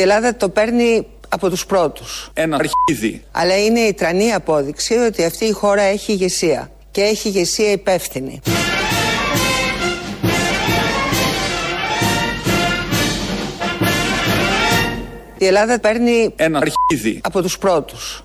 Η Ελλάδα το παίρνει από τους πρώτους. Ένα αρχίδι. Αλλά είναι η τρανή απόδειξη ότι αυτή η χώρα έχει ηγεσία. Και έχει ηγεσία υπεύθυνη. Η Ελλάδα παίρνει Ένα αρχίδι. από τους πρώτους.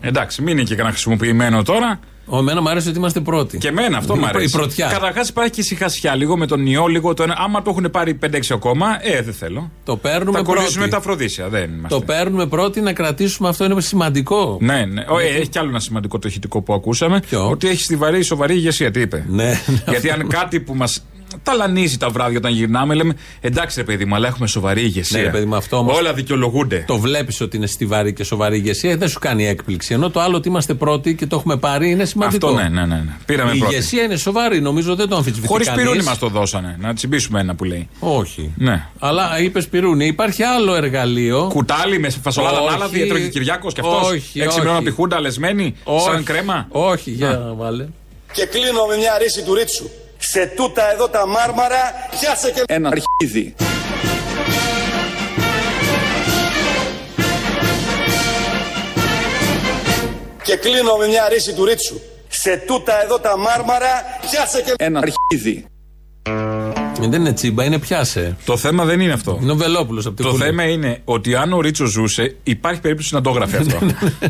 Εντάξει, μην είναι και κανένα χρησιμοποιημένο τώρα. Ο εμένα μου αρέσει ότι είμαστε πρώτοι. Και εμένα αυτό Η- μου αρέσει. Η πρωτιά. Καταρχάς υπάρχει και ησυχασιά λίγο με τον ιό, λίγο το ένα. Άμα το έχουν πάρει 5-6 ακόμα, ε, δεν θέλω. Το παίρνουμε Θα κολλήσουμε πρώτοι. τα Αφροδίσια, δεν είμαστε. Το παίρνουμε πρώτοι να κρατήσουμε αυτό είναι σημαντικό. Ναι, ναι. Ο, ε, έχει κι άλλο ένα σημαντικό το ηχητικό που ακούσαμε. Ποιο; Ότι έχει στιβαρή, σοβαρή ηγεσία. Τι είπε. Ναι, ναι, Γιατί αν κάτι που μας ταλανίζει τα βράδια όταν γυρνάμε, λέμε εντάξει ρε παιδί μου, αλλά έχουμε σοβαρή ηγεσία. Ναι, ρε παιδί μου, αυτό όμως- Όλα δικαιολογούνται. Το βλέπεις ότι είναι στιβαρή και σοβαρή ηγεσία, ε, δεν σου κάνει έκπληξη. Ενώ το άλλο ότι είμαστε πρώτοι και το έχουμε πάρει είναι σημαντικό. Αυτό ναι, ναι, ναι. ναι. Πήραμε Η πρώτη. ηγεσία είναι σοβαρή, νομίζω δεν το αμφισβητεί. Χωρίς κανείς. πυρούνι μας το δώσανε. Να τσιμπήσουμε ένα που λέει. Όχι. Ναι. Αλλά είπες πυρούνι. Υπάρχει άλλο εργαλείο. Κουτάλι με φασολάδα Όχι. ανάλαδη, έτρωγε Κυριάκο κι αυτός. Όχι, Έξι όχι. μήνων από τη Χούντα, λεσμένη, Όχι. σαν κρέμα. Όχι, για βάλε. Και κλείνω με μια ρίση του ρίτσου. Σε τούτα εδώ τα μάρμαρα, πιάσε και... Ένα αρχίδι. Και κλείνω με μια ρίση του ρίτσου. Σε τούτα εδώ τα μάρμαρα, πιάσε και... Ένα αρχίδι. Ε, Δεν είναι τσίμπα, είναι πιάσε. Το θέμα δεν είναι αυτό. Είναι ο Βελόπουλος από τη Το Βουλή. θέμα είναι ότι αν ο Ρίτσος ζούσε, υπάρχει περίπτωση να το έγραφε αυτό.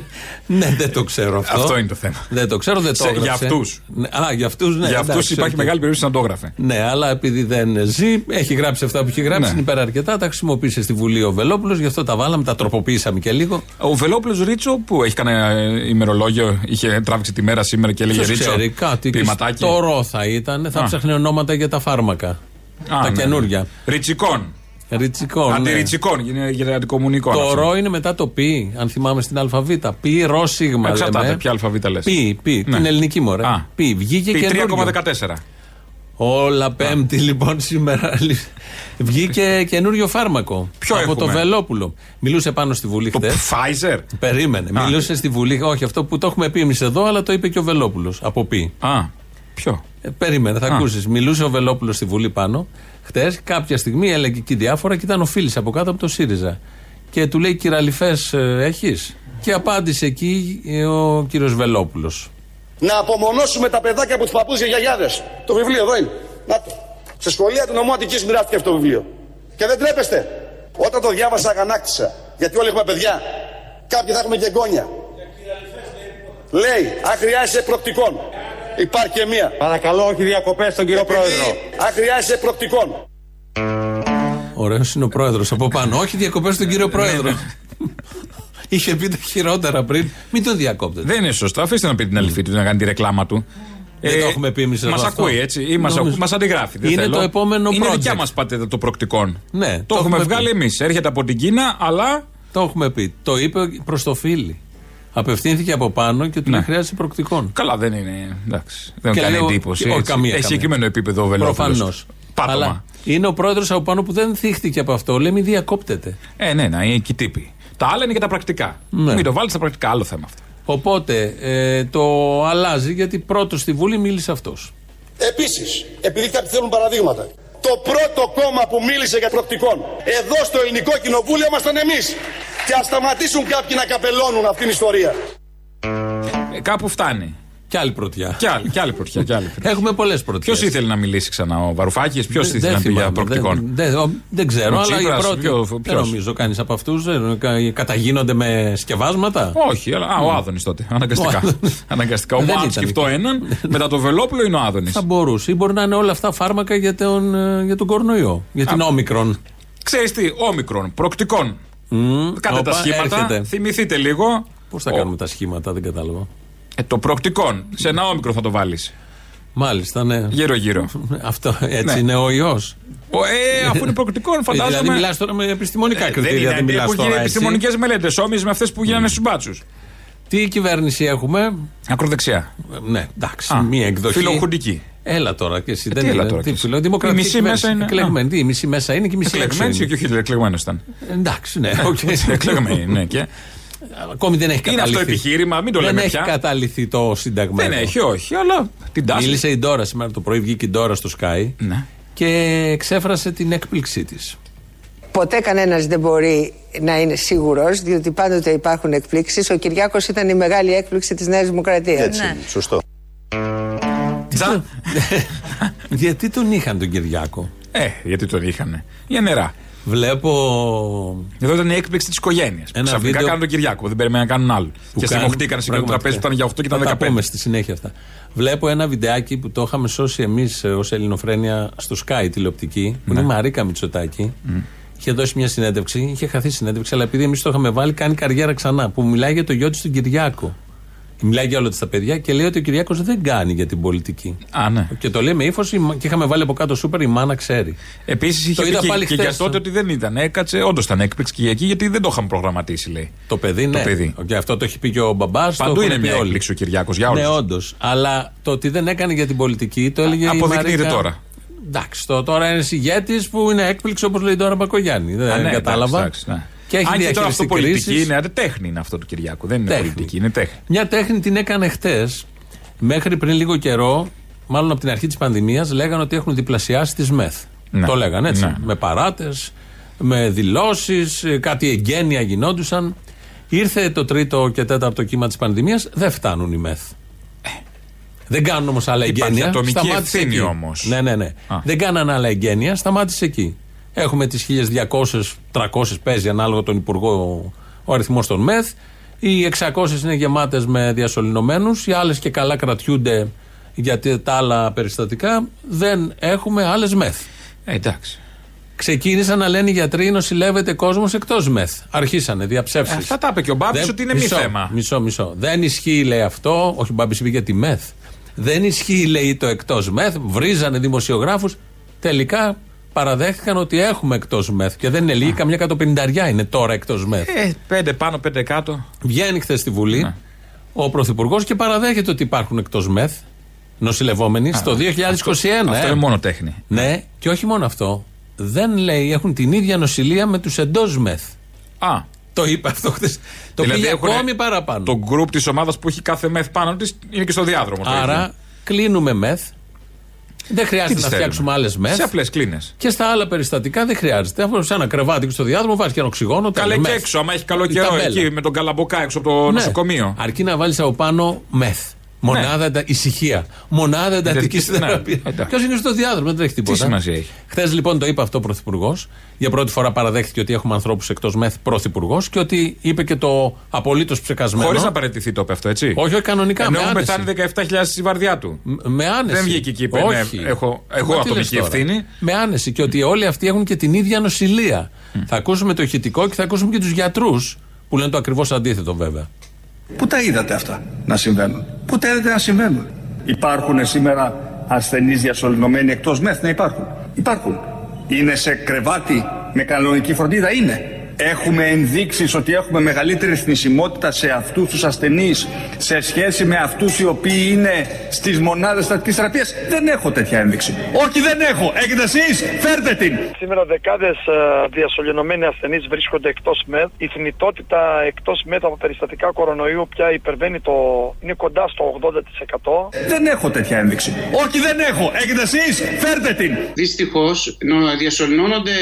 ναι, δεν το ξέρω αυτό. Αυτό είναι το θέμα. Δεν το ξέρω, δεν το Σε- έγραψε. για αυτούς. Ναι, α, για αυτούς, ναι. Για αυτούς εντάξει, υπάρχει οκ. μεγάλη περίπτωση να το έγραφε. Ναι, αλλά επειδή δεν ζει, έχει γράψει αυτά που έχει γράψει, Ναι. είναι υπεραρκετά. Τα χρησιμοποίησε στη Βουλή ο Βελόπουλος, γι' αυτό τα βάλαμε, τα τροποποίησαμε και λίγο. Ο Βελόπουλος Ρίτσο που έχει κανένα ε, ημερολόγιο, είχε τράβηξει τη μέρα σήμερα και έλεγε Ποιος Ρίτσο. ξέρει, κάτι. και ποιηματάκι. Στο ρο θα ήταν, θα Α. ψάχνει ονόματα για τα φάρμακα. Α, τα ναι, καινούργια. ναι. Ριτσικών. Ριτσικό. ναι. Αντιριτσικών. Είναι για αντικομουνικό. Το ρο είναι μετά το πι, αν θυμάμαι στην ΑΒ. Πι, ρο, σίγμα. Εξαρτάται λέμε. ποια αλφαβήτα λες. Πι, πι, Ναι. την ελληνική μωρέ. Α. Πι, βγήκε Πι καινούριο. 3,14. Όλα πέμπτη λοιπόν σήμερα. Βγήκε καινούριο φάρμακο. Ποιο από έχουμε; το Βελόπουλο. Μιλούσε πάνω στη Βουλή Το χθες. Pfizer; Περίμενε. Α. Μιλούσε στη Βουλή. Όχι, αυτό που το έχουμε πει εμείς εδώ, αλλά το είπε και ο Βελόπουλος. Από πει. Α, ποιο; Ε, περίμενε, θα Α. ακούσεις. Μιλούσε ο Βελόπουλος στη Βουλή πάνω. Χτες, κάποια στιγμή έλεγε εκεί διάφορα και ήταν ο Φίλης από κάτω από το ΣΥΡΙΖΑ. Και του λέει: Κυραλιφές, έχεις; Και απάντησε εκεί ε, ο κύριος Βελόπουλος. Να απομονώσουμε τα παιδάκια από τους παππούς και γιαγιάδες. Το βιβλίο εδώ είναι. Να το. Σε σχολεία του νομού Αττικής μοιράστηκε αυτό το βιβλίο. Και δεν τρέπεστε. Όταν το διάβασα αγανάκτησα. Γιατί όλοι έχουμε παιδιά. Κάποιοι θα έχουμε και εγγόνια. Λέει, αν χρειάζεσαι προκτικών. Υπάρχει και μία. Παρακαλώ, όχι διακοπές στον κύριο Πρόεδρο. Αν χρειάζεσαι προκτικών. Ωραίος είναι ο πρόεδρος από πάνω. Όχι διακοπές στον κύριο πρόεδρο. Ναι, Είχε πει τα χειρότερα πριν. Μην τον διακόπτετε. Δεν είναι σωστό. Αφήστε να πει την αληθή του να κάνει τη ρεκλάμα του. Δεν το έχουμε πει εμείς εδώ Μας αυτό. ακούει έτσι ή μας Νομίζω- μας αντιγράφει. Δεν Είναι θέλω. το επόμενο Είναι project. δικιά μας πατέτα το προκτικών. Ναι, το, έχουμε πει. βγάλει εμείς. Έρχεται από την Κίνα, αλλά. Το έχουμε πει. Το είπε προς το φίλι. Απευθύνθηκε από πάνω και του Ναι. λέει χρειάζεται προκτικών. Καλά, δεν είναι. Εντάξει. Δεν Και μου κάνει λέω- εντύπωση. όχι, έτσι. καμία, Έχει καμία. συγκεκριμένο επίπεδο ο Βελόπουλος. Προφανώς. Πάτωμα. Αλλά είναι ο πρόεδρος από πάνω που δεν θύχτηκε από αυτό. Λέει μην διακόπτεται. Ε, ναι, ναι, είναι εκεί τύποι. Τα άλλα είναι και τα πρακτικά. Ναι. Μην το βάλεις στα πρακτικά, άλλο θέμα αυτό. Οπότε ε, το αλλάζει γιατί πρώτος στη Βουλή μίλησε αυτός. Επίσης, επειδή κάποιοι θέλουν παραδείγματα. Το πρώτο κόμμα που μίλησε για προκτικών εδώ στο ελληνικό κοινοβούλιο ήμασταν εμείς. Και ας σταματήσουν κάποιοι να καπελώνουν αυτήν την ιστορία. Ε, κάπου φτάνει. Κι άλλη πρωτιά. Κι άλλη, κι άλλη πρωτιά. Κι άλλη πρωτιά. Έχουμε πολλές πρωτιές. Ποιος ήθελε να μιλήσει ξανά, ο Βαρουφάκης, ποιος ήθελε να πει για προκτικών. Δεν, δεν, δεν ξέρω, Ο αλλά οι Τσίπρας, πρώτοι. ποιο- δεν ποιος; νομίζω κανείς από αυτούς καταγίνονται με σκευάσματα. Όχι, αλλά. Α, ο Άδωνης τότε. Αναγκαστικά. Ο Άδωνης. Αναγκαστικά. Ο Δεν αν ήταν σκεφτώ εκεί. έναν, μετά το Βελόπουλο είναι ο Άδωνης. Θα μπορούσε. Ή μπορεί να είναι όλα αυτά φάρμακα για τον, ε, για τον κορονοϊό. Για την όμικρον. Ξέρεις τι, όμικρον, προκτικών. Κάντε τα όπα, σχήματα, έρχεται. θυμηθείτε λίγο. Πώς θα Ο- κάνουμε τα σχήματα, δεν κατάλαβα. Ε, το προκτικών. Σε ένα όμικρον θα το βάλεις. Μάλιστα, ναι. Γύρω-γύρω. Αυτό έτσι Ναι. είναι ο ιός. Ο, ε, αφού είναι προκτικών, φαντάζομαι. Δηλαδή, μιλάς τώρα με επιστημονικά Ε, κριτήρια. δεν Δεν, είναι. μιλάς Έχουν γίνει τώρα. έτσι. επιστημονικές μελέτες όμοιες με αυτές που γίνανε στους μπάτσους. Τι κυβέρνηση έχουμε; Ακροδεξιά. Ε, Ναι, εντάξει, Α, μία εκδοχή. φιλοχουντική. Έλα τώρα και εσύ. Ε, δεν τι έλα είναι. τώρα Τι κι εσύ. φιλο- δημοκρατική Η μισή κυβέρνηση. μέσα είναι- Εκλεγμένη. Τι, η μισή μέσα είναι και η μισή έξω. Εκλεγμένοι είναι. και όχι εκλεγμένος ήταν. Εντάξει, ναι, οκ. Εκλεγμένοι, ναι. Και Ακόμη δεν έχει είναι καταλυθεί. αυτό επιχείρημα, μην το Δεν λέμε έχει πια. καταλυθεί το Σύνταγμα. Δεν εδώ. έχει, όχι, αλλά την τάση. Μίλησε η Ντόρα σήμερα το πρωί, βγήκε η Ντόρα στο Σκάι Ναι. και εξέφρασε την έκπληξή της. Ποτέ κανένας δεν μπορεί να είναι σίγουρος, διότι πάντοτε υπάρχουν εκπλήξεις. Ο Κυριάκος ήταν η μεγάλη έκπληξη της Νέας Δημοκρατίας. Έτσι, είναι, σωστό. Τσα. Γιατί τον είχαν τον Κυριάκο; Ε, γιατί τον είχαν. Για νερά. Βλέπω. Εδώ ήταν η έκπληξη της οικογένειας. Ένα Ξαφνικά βίντεο- κάνουν τον Κυριάκο. Δεν περιμέναν να κάνουν άλλο. Και κάνουν- στιμωχτήκαν σε ένα τραπέζι που ήταν για 8 και ήταν Θα τα 15. πούμε στη συνέχεια αυτά. Βλέπω ένα βιντεάκι που το είχαμε σώσει εμείς ως Ελληνοφρένια στο Sky τηλεοπτική, που είναι η Μαρίκα Μητσοτάκη. Είχε δώσει μια συνέντευξη, είχε χαθεί συνέντευξη, αλλά επειδή εμείς το είχαμε βάλει, κάνει καριέρα ξανά. Που μιλάει για το γιο της τον Κυριάκο. Μιλάει για όλα τα παιδιά και λέει ότι ο Κυριάκος δεν κάνει για την πολιτική. Α, ναι. Και το λέει με ύφο και είχαμε βάλει από κάτω σούπερ η μάνα ξέρει. Επίσης είχε Το είδα πει και, πάλι και χθες. για τότε ότι δεν ήταν. Έκατσε, όντως ήταν έκπληξη και για εκεί γιατί δεν το είχαμε προγραμματίσει, λέει. Το παιδί, ναι. παιδί. Και αυτό το έχει πει και ο μπαμπάς. Παντού είναι μια έκπληξη ο Κυριάκος για όλους. Ναι, όντως. Αλλά το ότι δεν έκανε για την πολιτική το έλεγε. η αποδεικνύεται Μαρίκα. τώρα. Εντάξει, το, τώρα είναι ηγέτη που είναι έκπληξη όπως λέει τώρα Μπακογιάννη. Δεν Α, ναι, κατάλαβα. Εντάξει, εντάξει, ναι. Και έχει Αν και τώρα αυτό διαχειριστεί πολιτική κρίσεις. είναι, άντε, τέχνη είναι αυτό του Κυριάκου. Δεν είναι Τέχνη. πολιτική, είναι τέχνη. Μια τέχνη την έκανε χτες. Μέχρι πριν λίγο καιρό, μάλλον από την αρχή της πανδημίας, λέγανε ότι έχουν διπλασιάσει τις ΜΕΘ. Ναι. Το λέγανε έτσι. Ναι. Με παράτες, με δηλώσεις, κάτι εγγένεια γινόντουσαν. Ήρθε το τρίτο και τέταρτο κύμα της πανδημίας, δεν φτάνουν οι ΜΕΘ. Δεν κάνουν όμως άλλα Υπάρχει εγγένεια. ατομική σταμάτησε ευθύνη εκεί. όμως. Ναι, ναι, ναι. Α. Δεν κάνανε άλλα εγγένεια, σταμάτησε εκεί. Έχουμε τις 1200-300 παίζει ανάλογα τον Υπουργό ο αριθμός των ΜΕΘ. Οι 600 είναι γεμάτες με διασωληνωμένους. Οι άλλες και καλά κρατιούνται γιατί τα άλλα περιστατικά. Δεν έχουμε άλλες ΜΕΘ. Ε, εντάξει. Ξεκίνησαν να λένε οι γιατροί νοσηλεύεται κόσμος εκτός ΜΕΘ. Αρχίσανε διαψεύσεις. Ε, αυτά τα είπε και ο Μπάμπης ότι είναι μη μισό, θέμα. Μισό, μισό. Δεν ισχύει, λέει αυτό. Όχι, ο Μπάμπης είπε για τη ΜΕΘ. Δεν ισχύει, λέει το εκτός ΜΕΘ. Βρίζανε δημοσιογράφους. Τελικά παραδέχτηκαν ότι έχουμε εκτός ΜΕΘ. Και δεν είναι λίγοι, καμιά κατοπενταριά είναι τώρα εκτός ΜΕΘ. Ε, πέντε πάνω, πέντε κάτω. Βγαίνει χθες στη Βουλή Ναι. ο Πρωθυπουργός και παραδέχεται ότι υπάρχουν εκτός ΜΕΘ νοσηλευόμενοι στο 2021. Αυτό ε. είναι μόνο τέχνη. Ναι, και όχι μόνο αυτό. Δεν λέει, έχουν την ίδια νοσηλεία με τους εντός ΜΕΘ. Α, Το είπε αυτό χθες. Το δηλαδή πήγε έχουνε ακόμη παραπάνω. Το γκρουπ της ομάδας που έχει κάθε μεθ πάνω της είναι και στο διάδρομο. το ίδιο. Άρα κλείνουμε ΜΕΘ. Δεν Τι χρειάζεται τις να θέλουμε; φτιάξουμε άλλες ΜΕΘ. Σε απλές κλίνες. Και στα άλλα περιστατικά δεν χρειάζεται. Αφού σε ένα κρεβάτι και στο διάδρομο βάζεις και ένα οξυγόνο. Καλέ τέλος, και μεθ. έξω, άμα έχει καλό Η καιρό ταμπέλα. εκεί με τον καλαμποκά έξω από το Ναι. νοσοκομείο. Αρκεί να βάλεις από πάνω μεθ. Μονάδα εντα... ησυχία. Μονάδα εντατική Εντατικής, ναι. θεραπεία. Εντάξει. Ποιος είναι στο διάδρομο, δεν τρέχει τίποτα. σημασία έχει. Χθες λοιπόν το είπε αυτό ο Πρωθυπουργός. Για πρώτη φορά παραδέχτηκε ότι έχουμε ανθρώπους εκτός μεθ Πρωθυπουργός και ότι είπε και το απολύτως ψεκασμένο. Χωρίς να παραιτηθεί το είπε αυτό, έτσι. Όχι, όχι, κανονικά. Ενώ με έχουν άνεση. πεθάνει 17.000 στη βαρδιά του. Μ- Με άνεση. Δεν βγήκε εκεί, είπε, ναι, Όχι. έχω- εγώ Μα τι ατομική λες τώρα; ευθύνη. Με άνεση. Και ότι όλοι αυτοί έχουν και την ίδια νοσηλεία. Θα ακούσουμε το ηχητικό και θα ακούσουμε και τους γιατρούς που λένε το ακριβώς αντίθετο βέβαια. Πού τα είδατε αυτά να συμβαίνουν; Πού τα είδατε να συμβαίνουν; Υπάρχουν σήμερα ασθενείς διασωληνωμένοι εκτός ΜΕΘ; Να υπάρχουν. Υπάρχουν. Είναι σε κρεβάτι με κανονική φροντίδα; Είναι. Έχουμε ενδείξεις ότι έχουμε μεγαλύτερη θνησιμότητα σε αυτούς τους ασθενείς σε σχέση με αυτούς οι οποίοι είναι στις μονάδες στατικής θεραπείας. Δεν έχω τέτοια ένδειξη. Όχι δεν έχω. Έχετε εσείς. Φέρτε την. Σήμερα δεκάδες διασωληνωμένοι ασθενείς βρίσκονται εκτός ΜΕΘ. Η θνητότητα εκτός ΜΕΘ από περιστατικά κορονοϊού πια υπερβαίνει το. είναι κοντά στο 80%. Δεν έχω τέτοια ένδειξη. Όχι δεν έχω. Έχετε εσείς. Φέρτε την. Δυστυχώς, διασωληνώνονται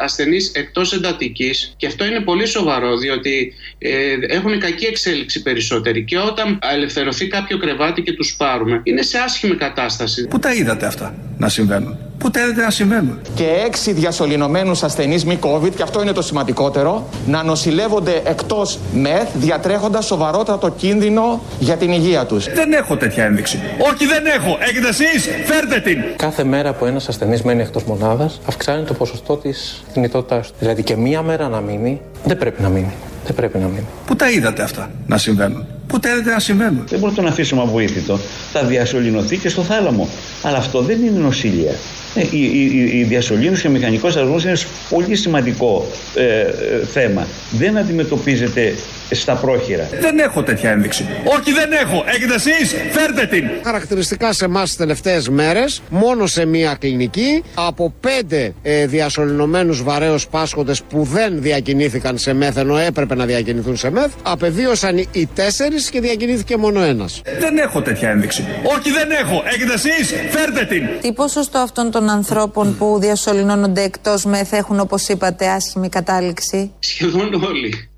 ασθενείς εκτός εντατικής και αυτό είναι πολύ σοβαρό διότι ε, έχουν κακή εξέλιξη περισσότεροι. Και όταν ελευθερωθεί κάποιο κρεβάτι και τους πάρουμε, είναι σε άσχημη κατάσταση. Πού τα είδατε αυτά να συμβαίνουν; Πού τα είδατε να συμβαίνουν; και έξι διασωληνωμένους ασθενείς μη COVID, και αυτό είναι το σημαντικότερο, να νοσηλεύονται εκτός ΜΕΘ, διατρέχοντας σοβαρότατο κίνδυνο για την υγεία τους. Δεν έχω τέτοια ένδειξη. Όχι δεν έχω. Έχετε εσείς. Φέρτε την. Κάθε μέρα που ένας ασθενής μένει εκτός μονάδας, αυξάνει το ποσοστό της θνητότητάς του. Δηλαδή και μία μέρα να μείνει, δεν πρέπει να μείνει. Δεν πρέπει να μείνει. Πού τα είδατε αυτά να συμβαίνουν; Πού τα είδατε να συμβαίνουν. Δεν μπορούμε να τον αφήσουμε αβοήθητο. Θα διασωληνωθεί και στο θάλαμο. Αλλά αυτό δεν είναι νοσηλεία. Ε, η, η, η, η διασωλήνωση και ο μηχανικός αργό είναι πολύ σημαντικό ε, ε, θέμα. Δεν αντιμετωπίζεται στα πρόχειρα. Δεν έχω τέτοια ένδειξη. Όχι δεν έχω. Έχετε εσείς. Φέρτε την. Χαρακτηριστικά σε εμάς τις τελευταίες μέρες, μόνο σε μία κλινική, από πέντε ε, διασωληνωμένους βαρέως πάσχοντες που δεν διακινήθηκαν σε μεθ, ενώ έπρεπε να διακινηθούν σε μεθ, απεβίωσαν οι τέσσερις ένδειξη και διακινήθηκε μόνο ένας. Δεν έχω τέτοια ένδειξη. Όχι, δεν έχω. Έχετε εσείς, φέρτε την. Τι ποσοστό αυτών των ανθρώπων που διασωληνώνονται εκτός μεθ έχουν, όπως είπατε, άσχημη κατάληξη; Σχεδόν όλοι.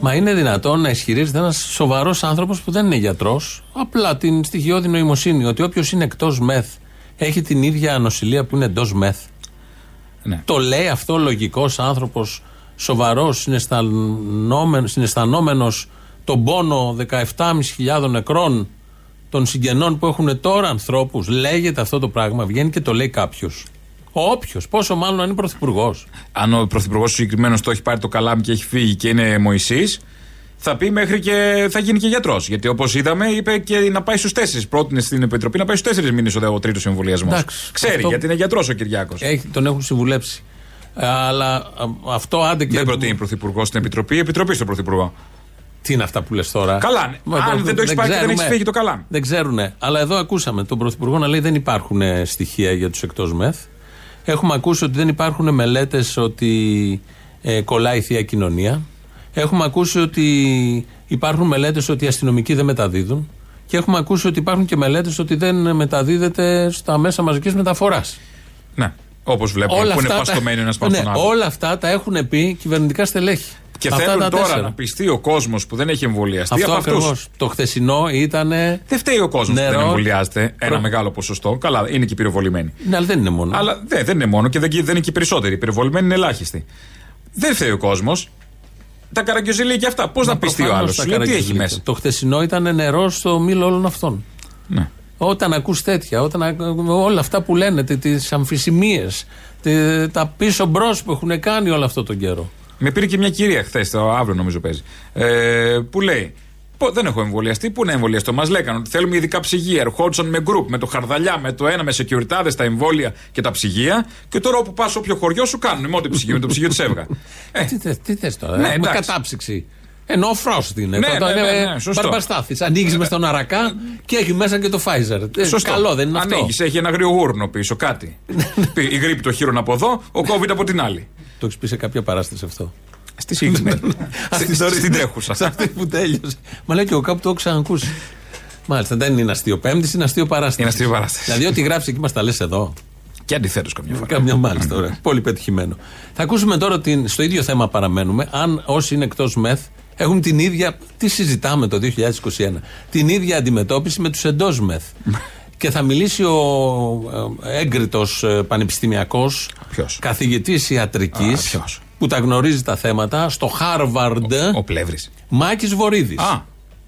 Μα είναι δυνατόν να ισχυρίζεται ένας σοβαρός άνθρωπος που δεν είναι γιατρός, απλά την στοιχειώδη νοημοσύνη, ότι όποιος είναι εκτός μεθ έχει την ίδια ανοσηλεία που είναι εντός μεθ. Ναι. Το λέει αυτό ο λογικός άνθρωπος, σοβαρός, συναισθανόμενος τον πόνο 17.500 νεκρών των συγγενών που έχουν τώρα ανθρώπους. Λέγεται αυτό το πράγμα, βγαίνει και το λέει κάποιος. Όποιος, πόσο μάλλον αν είναι πρωθυπουργός. Αν ο πρωθυπουργός συγκεκριμένος το έχει πάρει το καλάμι και έχει φύγει και είναι Μωυσής, θα πει μέχρι και θα γίνει και γιατρός. Γιατί όπως είδαμε, είπε και να πάει στους τέσσερις. Πρότεινε στην Επιτροπή να πάει στους τέσσερις μήνες ο τρίτος εμβολιασμός. Εντάξει, Ξέρει, αυτό- γιατί είναι γιατρός ο Κυριάκος. Έχει, τον έχουν συμβουλέψει. Ε, Αλλά α, αυτό άντε και. Δεν προτείνει πρωθυπουργό στην Επιτροπή, η Επιτροπή στον πρωθυπουργό. Τι είναι αυτά που λες τώρα; Καλά, ναι. Μα, Αν δεν το έχεις πάρει και δεν έχεις φύγει το καλά. Δεν ξέρουνε. Αλλά εδώ ακούσαμε τον Πρωθυπουργό να λέει δεν υπάρχουν ε, στοιχεία για τους εκτός μεθ. Έχουμε ακούσει ότι δεν υπάρχουν μελέτες ότι ε, κολλάει η θεία κοινωνία. Έχουμε ακούσει ότι υπάρχουν μελέτες ότι οι αστυνομικοί δεν μεταδίδουν. Και έχουμε ακούσει ότι υπάρχουν και μελέτες ότι δεν μεταδίδεται στα μέσα μαζικής μεταφοράς. Ναι. Όπως βλέπουμε, που είναι παστομένοι ένας πάνω ναι, στον άλλο. όλα αυτά τα έχουν πει κυβερνητικά στελέχη. Και Αυτά θέλουν τα τώρα τέσσερα. να πιστεί ο κόσμος που δεν έχει εμβολιαστεί Αυτό από αυτούς. ακριβώς. Το χθεσινό ήταν. Δεν φταίει ο κόσμος που δεν Νερό. εμβολιάζεται. Ένα Προ- μεγάλο ποσοστό. Καλά, είναι και πυροβολημένοι. Ναι, αλλά δεν είναι μόνο. Αλλά δε, δεν είναι μόνο και δεν, δεν είναι και οι περισσότεροι. Οι πυροβολημένοι είναι ελάχιστοι. Δεν φταίει ο κόσμος. Τα καραγκιόζηλια και αυτά. Πώς να πιστεί ο Προφανώς άλλος; τα Σου λέει τι έχει καραγκιόζηλια. μέσα; Το χθεσινό ήταν νερό στο μήλο όλων αυτών. Ναι. Όταν ακούς τέτοια, όταν ακ- όλα αυτά που λένε, τις αμφισημίες, τε- τα πίσω μπρος που έχουν κάνει όλο αυτό τον καιρό. Με πήρε και μια κυρία χθες, το αύριο νομίζω παίζει. Ε, που λέει. «Πω, δεν έχω εμβολιαστεί. Πού να εμβολιαστώ. Μας λέγανε ότι θέλουμε ειδικά ψυγεία. Ερχόντουσαν με γκρουπ, με το χαρδαλιά, με το ένα, με σεκιουριτάδε, τα εμβόλια και τα ψυγεία. Και τώρα όπου πας, όποιο χωριό σου κάνουν. Με ό,τι ψυγείο, με το ψυγείο της έβγα. Ε, Τι, θες- τι θες τώρα, Ναι, έχουμε εντάξει. κατάψυξη. Ενώ ο Φρόστ είναι. Ναι, το, ναι, είναι ναι, ναι, σωστό. Μπαρμπαστάθης. Ανοίγεις μες στον Αρακά και έχει μέσα και το Pfizer. Ε, Σωστό. Καλό, δεν είναι αυτό; Ανοίγεις, έχει ένα αγριογούρνο πίσω, κάτι. η γρήπη το χείρον από εδώ, ο COVID από την άλλη. Το έχεις πει σε κάποια παράσταση αυτό; Στη σύγχρονη. Στη- Στην τρέχουσα. Σε αυτή που τέλειωσε. Μα λέει και εγώ κάπου το έχω ξανακούσει. Μάλιστα, δεν είναι αστείο πέμπτη, είναι αστείο παράσταση. Είναι αστείο παράσταση. Δηλαδή, ό,τι γράψει εκεί μας τα λες εδώ. Και αντιθέτως καμιά φορά. Καμιά μάλιστα, ωραία. Πολύ πετυχημένο. Θα ακούσουμε τώρα την, στο ίδιο θέμα παραμένουμε. Αν όσοι είναι εκτός μεθ έχουν την ίδια. Τι συζητάμε το 2021. Την ίδια αντιμετώπιση με τους εντός μεθ. Και θα μιλήσει ο έγκριτος πανεπιστημιακός Ποιος; καθηγητής ιατρικής Α, ποιος; που τα γνωρίζει τα θέματα στο Harvard. Ο Πλεύρης. Μάκης Βορύδης. Α,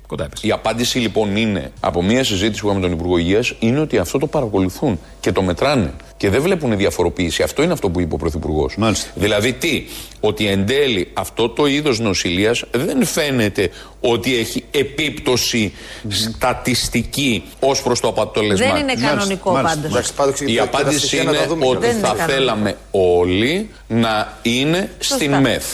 κοντά έπεσε. Η απάντηση λοιπόν είναι, από μια συζήτηση που είχαμε με τον Υπουργό Υγείας, είναι ότι αυτό το παρακολουθούν και το μετράνε. Και δεν βλέπουν διαφοροποίηση. Αυτό είναι αυτό που είπε ο Πρωθυπουργός. Δηλαδή τι, ότι εν τέλει αυτό το είδος νοσηλείας δεν φαίνεται ότι έχει επίπτωση στατιστική ως προς το αποτέλεσμα. Δεν είναι κανονικό πάντως. Η απάντηση είναι ότι Δεν είναι θα κανονικό. θέλαμε όλοι να είναι στην Σωστά. ΜΕΘ.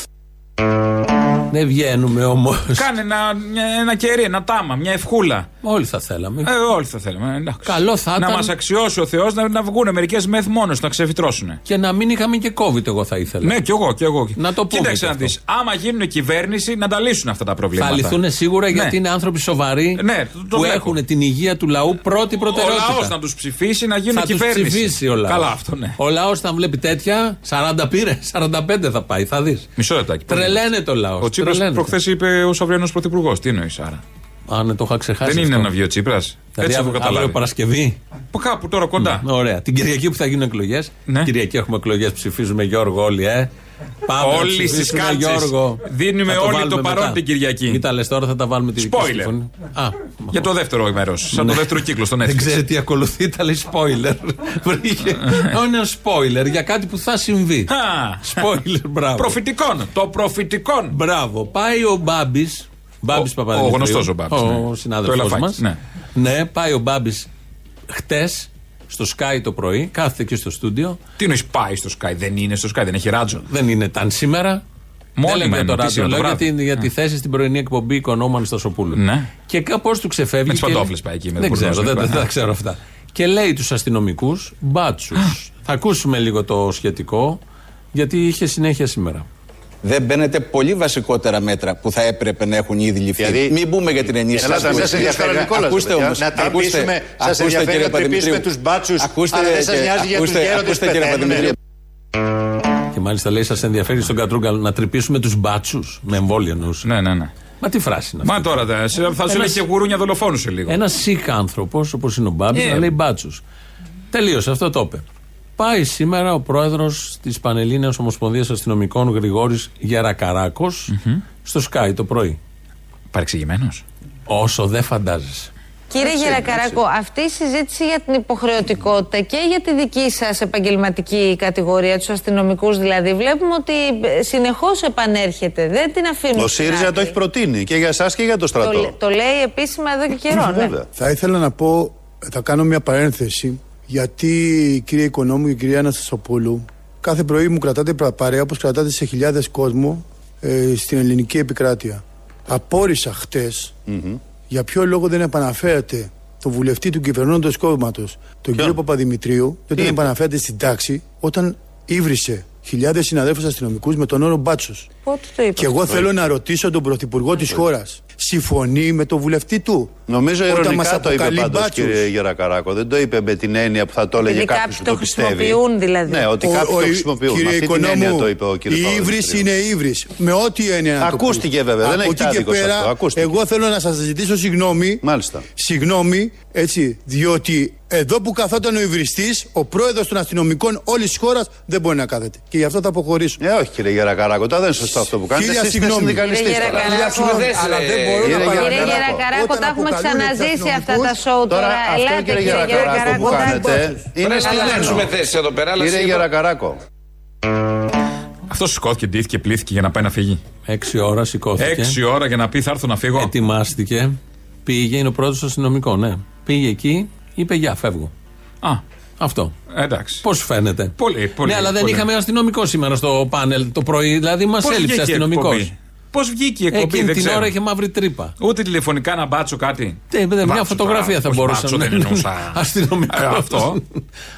Δεν βγαίνουμε όμως. Κάνε ένα, μια- ένα κερί, ένα τάμα, μια ευχούλα. Όλοι θα θέλαμε. Ε, όλοι θα θέλαμε. εντάξει. Καλό θα Να ήταν. μας αξιώσει ο Θεός να, να βγουν μερικές μεθ μόνος να ξεφυτρώσουν. Και να μην είχαμε και COVID, εγώ θα ήθελα. Ναι, κι εγώ, κι εγώ. Να το πούμε Κοίταξε και να αυτό. δεις. Άμα γίνουν κυβέρνηση, να τα λύσουν αυτά τα προβλήματα. Θα λυθούν σίγουρα Ναι. γιατί είναι άνθρωποι σοβαροί Ναι, το- το που βλέπω. έχουν την υγεία του λαού πρώτη Ο προτεραιότητα. λαός να τους ψηφίσει να γίνουν θα τους κυβέρνηση. ψηφίσει ο λαός. Καλά, αυτό ναι. Ο λαός, όταν βλέπει τέτοια, 40 πήρε, 45 θα πάει, θα δεις. Μισό λεπτάκι. Τρελαίνεται ο λαός. Ο Τσίπρα προχθές είπε ω αυριανό πρωθυπουργός. Τι εννοείς άρα. Α, ναι, το είχα ξεχάσει. Δεν είναι αυτό. να βγει ο Τσίπρας. Δηλαδή, Έτσι έχω αύριο- αύριο καταλάβει. Παρασκευή. Από κάπου τώρα κοντά. Ωραία. Την Κυριακή που θα γίνουν εκλογές. Ναι. Κυριακή έχουμε εκλογές, ψηφίζουμε Γιώργο όλοι, ε. Πάμε να Όλοι στις ψηφίσουμε κάλτσες. Γιώργο. Δίνουμε Θα το όλοι βάλουμε το παρόν μετά. την Κυριακή. Μην τα λες τώρα, θα τα βάλουμε τη δική σου Spoiler. συμφωνία. Α, Για το δεύτερο μέρο. Σαν το Ναι. δεύτερο κύκλο στον δεν Netflix. ξέρει τι ακολουθεί, τα λέει spoiler. Βρήκε. Είναι ένα spoiler για κάτι που θα συμβεί. Α, Spoiler, μπράβο. Προφητικών. Το προφητικών. Μπράβο. Πάει ο Μπάμπης. Μπάμπης Ο- Παπαδημητρίου. ο γνωστός ο Μπάμπης, ναι. Ο Το συνάδελφός Ελαφάκης, μας. ναι. ναι, πάει ο Μπάμπης χτες στο Sky το πρωί. Κάθεται εκεί στο στούντιο. Τι εννοείς πάει στο Sky; Δεν είναι στο Sky, δεν έχει ράτζο. Δεν είναι ταν σήμερα. Μόνιμα δεν λέω για το εννοώ, τι ράδιο, σήμερα το λέω για, βράδυ. την, για τη θέση στην πρωινή εκπομπή Οικονόμου Αναστασοπούλου. Ναι. Και κάπως του ξεφεύγει. Με τις και- παντόφλες πάει εκεί, με Δεν το ξέρω, μπουρνός, δεν, ναι. δεν τα ξέρω αυτά. Και λέει τους αστυνομικούς μπάτσους. Θα ακούσουμε λίγο το σχετικό, γιατί είχε συνέχεια σήμερα. Δεν παίρνετε πολύ βασικότερα μέτρα που θα έπρεπε να έχουν ήδη ληφθεί. Δηλαδή- Μην μπούμε για την ενίσχυση. Ελλάδα, Ακούστε, σας ενδιαφέρει, ακούστε, Νικόλας, ακούστε παιδιά. όμως. Να ακούστε, τρυπήσουμε, σας ακούστε, ενδιαφέρει κύριε να τρυπήσουμε Παπαδημητρίου. τους μπάτσους, Ακούστε, αλλά δεν σας και- νοιάζει για τους ακούστε- γέροντες ακούστε, κύριε πεθαίνουν. Παπαδημητρίου. Και μάλιστα λέει, σας ενδιαφέρει στον Κατρούγκαλ να τρυπήσουμε τους μπάτσους με εμβόλιο νους. Ναι, ναι, ναι. Μα τι φράση είναι αυτή; Μα τώρα δε, σε- θα σου λέει Ένας- και γουρούνια δολοφόνου σε λίγο. Ένας σικ άνθρωπος, όπως είναι ο Μπάμπης, Ε. να λέει μπάτσους. Τελείωσε, αυτό το είπε. Πάει σήμερα ο πρόεδρος της Πανελλήνιας Ομοσπονδίας Αστυνομικών Γρηγόρης στο Sky το πρωί. Παρεξηγημένος. Όσο δεν φαντάζεσαι. Κύριε Γερακαράκο, αυτή η συζήτηση για την υποχρεωτικότητα και για τη δική σας επαγγελματική κατηγορία, τους αστυνομικούς δηλαδή, βλέπουμε ότι συνεχώς επανέρχεται. Δεν την αφήνουμε. Ο στην ΣΥΡΙΖΑ άκρη. το έχει προτείνει και για εσάς και για το Το, στρατό. λέ- το λέει επίσημα εδώ και καιρό. ναι. Θα ήθελα να πω, θα κάνω μια παρένθεση, γιατί κύριε Οικονόμου και κυρία Αναστασοπούλου, κάθε πρωί μου κρατάτε πρα- παρέα όπως κρατάτε σε χιλιάδες κόσμο ε, στην ελληνική επικράτεια. Απόρρισα χτες για ποιο λόγο δεν επαναφέρατε το βουλευτή του κυβερνώντος κόμματος, τον κύριο Παπαδημητρίου, δεν τον επαναφέρατε στην τάξη όταν ήβρισε χιλιάδες συναδέλφους αστυνομικούς με τον όρο Μπάτσος. Πότε το είπα. Και εγώ θέλω να ρωτήσω τον Πρωθυπουργό της χώρας. Συμφωνεί με τον βουλευτή του. Νομίζω Όταν μας ηρωνικά το είπε αποκαλεί πάντως μπάτσους. κύριε Γερακαράκο. Δεν το είπε με την έννοια που θα το έλεγε Επειδή κάποιος κάποιοι που το το πιστεύει. χρησιμοποιούν δηλαδή. Ναι, ότι Ο- κάποιοι ο- το χρησιμοποιούν. Κύριε με αυτή την Οικονόμου, έννοια το είπε ο κύριος η ύβρις είναι ύβρις. Με ό,τι έννοια να το πεις. Ακούστηκε βέβαια, δεν Από έχει εκεί και άδικο σε πέρα, αυτό, ακούστηκε. εγώ θέλω να σας ζητήσω συγγνώμη. Μάλιστα. Συγγνώμη, έτσι, διότι εδώ που καθόταν ο υβριστής, ο πρόεδρος των αστυνομικών όλης της χώρας δεν μπορεί να κάθεται. Και γι' αυτό θα αποχωρήσω. Ε, όχι κύριε Γερακαράκο, τώρα δεν είναι σωστό αυτό που κάνετε. Χίλια Εσείς είστε συγγνώμη. συνδικαλιστής Κύριε τώρα. Γερακαράκο, Αλλά δεν μπορώ Κύριε να Γερακαράκο. Κύριε παρακαλώ. Γερακαράκο, Όταν τα έχουμε αποκαλούν ξαναζήσει τους αυτά τα αστυνομικούς, σοου Τώρα τώρα. αυτό Ελάτε κύριε κύριε Γερακαράκο Γερακαράκο. που τα- κάνετε είναι Πρέπει να στημένο. αλλάξουμε θέση εδώ πέρα. αλλά Κύριε σίγουρα- Γερακαράκο. Αυτό σηκώθηκε, ντύθηκε, πλήθηκε για να πάει να φύγει. Έξι ώρα σηκώθηκε. Έξι ώρα για να πει θα έρθω να φύγω. Ετοιμάστηκε. Πήγε, είναι ο πρόεδρος των αστυνομικών, ναι. Πήγε εκεί, είπε Γεια, φεύγω. Α, Αυτό. εντάξει. Πώς φαίνεται. Πολύ, πολύ. ναι, αλλά δεν πολύ. είχαμε αστυνομικό σήμερα στο πάνελ το πρωί. Δηλαδή μας Πώς έλειψε βγήκε η αστυνομικός. Εκπομπή; Πώς βγήκε η εκπομπή, Εκείνη δεν την ξέρω. ώρα είχε μαύρη τρύπα. Ούτε τηλεφωνικά να μπάτσω κάτι. Ε, δε, μια Μπάτσο φωτογραφία τώρα, θα όχι μπορούσε μπάτσο, να δεν εννοούσα. Αστυνομικός. Ε, αυτό.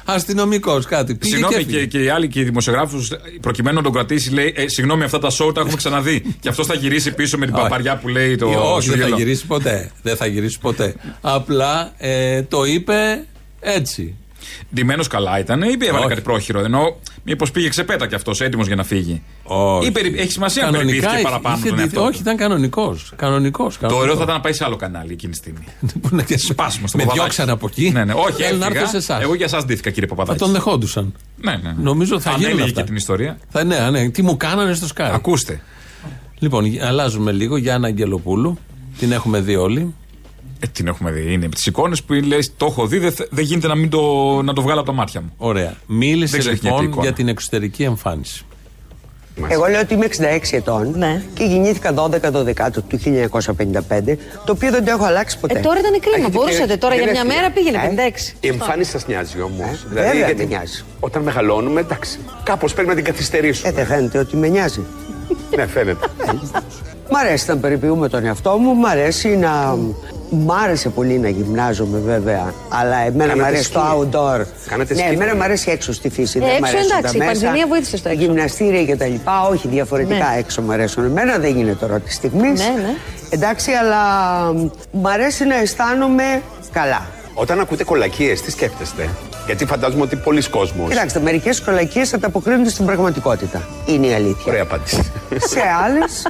Αστυνομικός, κάτι. Πήγε Συγγνώμη έφυγε. και, και οι άλλοι και οι δημοσιογράφους, προκειμένου να τον κρατήσει, λέει: ε, Συγγνώμη, αυτά τα show τα έχουμε ξαναδεί. και αυτός θα γυρίσει πίσω με την Όχι. παπαριά που λέει το Ε, Όχι, δεν θα Σουγελό. γυρίσει ποτέ. Δεν θα γυρίσει ποτέ. Απλά ε, το είπε έτσι. Ντυμένος καλά ήταν ή έβαλε Όχι. κάτι πρόχειρο. Ενώ μήπως πήγε ξεπέτα κι αυτός έτοιμος για να φύγει; Όχι. Ή περι- έχει σημασία να περιποιήθηκε είχε- παραπάνω είχε τον ντυθεί- εαυτό. του; Όχι, ήταν κανονικός. Κανονικός, Το ωραίο θα ήταν να πάει σε άλλο κανάλι εκείνη τη στιγμή. Σπάσιμο στο Με παπαδάκι. διώξαν από εκεί. Ναι, ναι, όχι, Θέλω να έφυγα. έρθω σε εσάς. Εγώ για εσάς ντύθηκα, κύριε Θα Παπαδάκη. τον δεχόντουσαν. Ναι, ναι. Νομίζω θα Αν γίνουν έλεγε αυτά. και την ιστορία. Θα, ναι, ναι. Τι μου κάνανε στο Sky. Ακούστε. Λοιπόν, αλλάζουμε λίγο. Γιάννα Αγγελοπούλου. Την έχουμε δει όλοι. Ε, την έχουμε δει. Είναι από τις εικόνες που λε: Το έχω δει, δεν θε- δεν γίνεται να, μην το, να το βγάλω από τα μάτια μου. Ωραία. Μίλησε Δεν ξεχνιέται η λοιπόν εικόνα. για την εξωτερική εμφάνιση. Εγώ λέω ότι είμαι 66 ετών και γεννήθηκα 12 12 του 1955, το οποίο δεν το έχω αλλάξει ποτέ. Ε, τώρα ήταν κρίμα. Έχετε Μπορούσατε και- τώρα για και μια δεύτερη. μέρα πήγαινε Ε, 56. Η εμφάνιση σας νοιάζει όμως. Ε, βέβαια με νοιάζει. Όταν μεγαλώνουμε, εντάξει. Κάπως πρέπει να την καθυστερήσουμε. Ε, δεν φαίνεται ότι με νοιάζει. ναι, φαίνεται. Μ' αρέσει να περιποιούμε τον εαυτό μου, μ' αρέσει να. Μ' άρεσε πολύ να γυμνάζομαι βέβαια, αλλά εμένα Κάνατε μ' αρέσει το σκι. outdoor. Κάνατε ναι, σκι. εμένα μ' αρέσει έξω στη φύση. Ε, δεν μ' έξω αρέσουν εντάξει, τα η μέσα. πανδημία βοήθησε στο έξω. Γυμναστήρια και τα λοιπά, όχι διαφορετικά Ναι. έξω μ' αρέσουν. Εμένα δεν γίνεται τώρα τη στιγμής. Ναι, ναι. Εντάξει, αλλά μ' αρέσει να αισθάνομαι καλά. Όταν ακούτε κολακίες, τι σκέφτεστε; Γιατί φαντάζομαι ότι πολλοί κόσμος. Κοιτάξτε, μερικές κολακίες ανταποκρίνονται στην πραγματικότητα. Είναι η αλήθεια. Ωραία απάντηση. σε άλλες.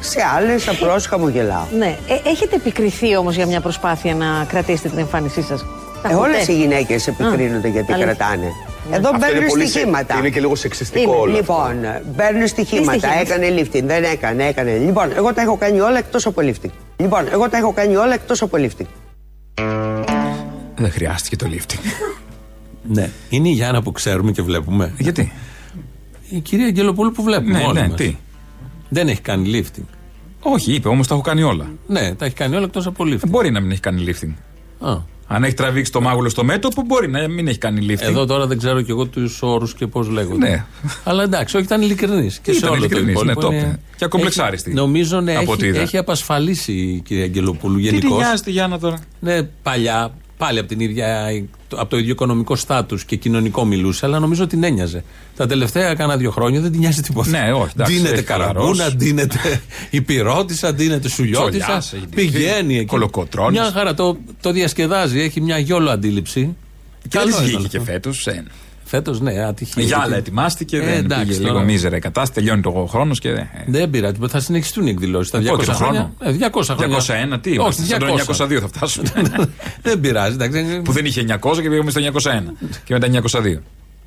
Σε άλλες απλώ χαμογελάω. Ναι. Ε, έχετε επικριθεί όμως για μια προσπάθεια να κρατήσετε την εμφάνισή σας; Ε, Όλες οι γυναίκες επικρίνονται γιατί αλήθεια. κρατάνε. Εδώ Αυτό είναι μπαίνουν πολύ σε- στοιχήματα. Είναι και λίγο σεξιστικό Είναι, όλο. αυτό. λοιπόν, μπαίνουν στοιχήματα. στοιχήματα; Έκανε lifting, δεν έκανε, έκανε. Λοιπόν, εγώ τα έχω κάνει όλα εκτός από lifting. Λοιπόν, εγώ τα έχω κάνει όλα εκτός από lifting. Δεν χρειάστηκε το lifting. Ναι. Είναι η Γιάννα που ξέρουμε και βλέπουμε. Γιατί; Η κυρία Αγγελοπούλου που βλέπουμε Ναι, όλοι ναι, μας. τι; Δεν έχει κάνει lifting. Όχι, είπε όμως τα έχω κάνει όλα. Ναι, τα έχει κάνει όλα εκτός από lifting. Μπορεί να μην έχει κάνει lifting. Α. Αν έχει τραβήξει το μάγουλο στο μέτωπο, μπορεί να μην έχει κάνει lifting. Εδώ τώρα δεν ξέρω κι εγώ τους όρους και πώς λέγονται. Ναι. Αλλά εντάξει, όχι, ήταν ειλικρινής. Και σε Ήταν όλο το ειλικρινής, υπόλοιπο. ναι, το είναι- είπε. Και ακομπλεξάριστη. Έχει- Νομίζω ναι, Από ό,τι έχει, είδα. έχει απασφαλίσει η κυρία Αγγελοπούλου Τι τη γενικώς. νοιάζει τη Γιάννα τώρα; Ναι, παλιά Πάλι από, την ίδια, από το ίδιο οικονομικό στάτους και κοινωνικό μιλούσε, αλλά νομίζω ότι την ένοιαζε. Τα τελευταία κάνα δύο χρόνια δεν την νοιάζει τίποτα. Ναι, όχι, εντάξει, Ντύνεται έχει καραμπούνα, χαλαρώσει. ντύνεται υπηρώτησα, ντύνεται σουλιώτησα. Τσολιάς, έχει ντυθεί, Πηγαίνει εκεί. κολοκοτρώνης. Μια χαρά το, το διασκεδάζει, έχει μια γιόλο αντίληψη. Και δεν της βγήκε και φέτος. Φέτος, ναι, ατυχία. Για άλλα ετοιμάστηκε, Ε, δεν εντάξει, πήγε τώρα. λίγο μίζερα η κατάσταση, τελειώνει το χρόνος και. ε, Δεν πειράζει, θα συνεχιστούν οι εκδηλώσεις. Τα 200 Πότε το χρόνια. χρόνο; Ε, 200 χρόνια. 201, τι Όχι, είμαστε, σαν το 200. 902 θα φτάσουμε. δεν πειράζει, εντάξει. Που δεν είχε 900 και πήγαμε στο 901 και μετά 902.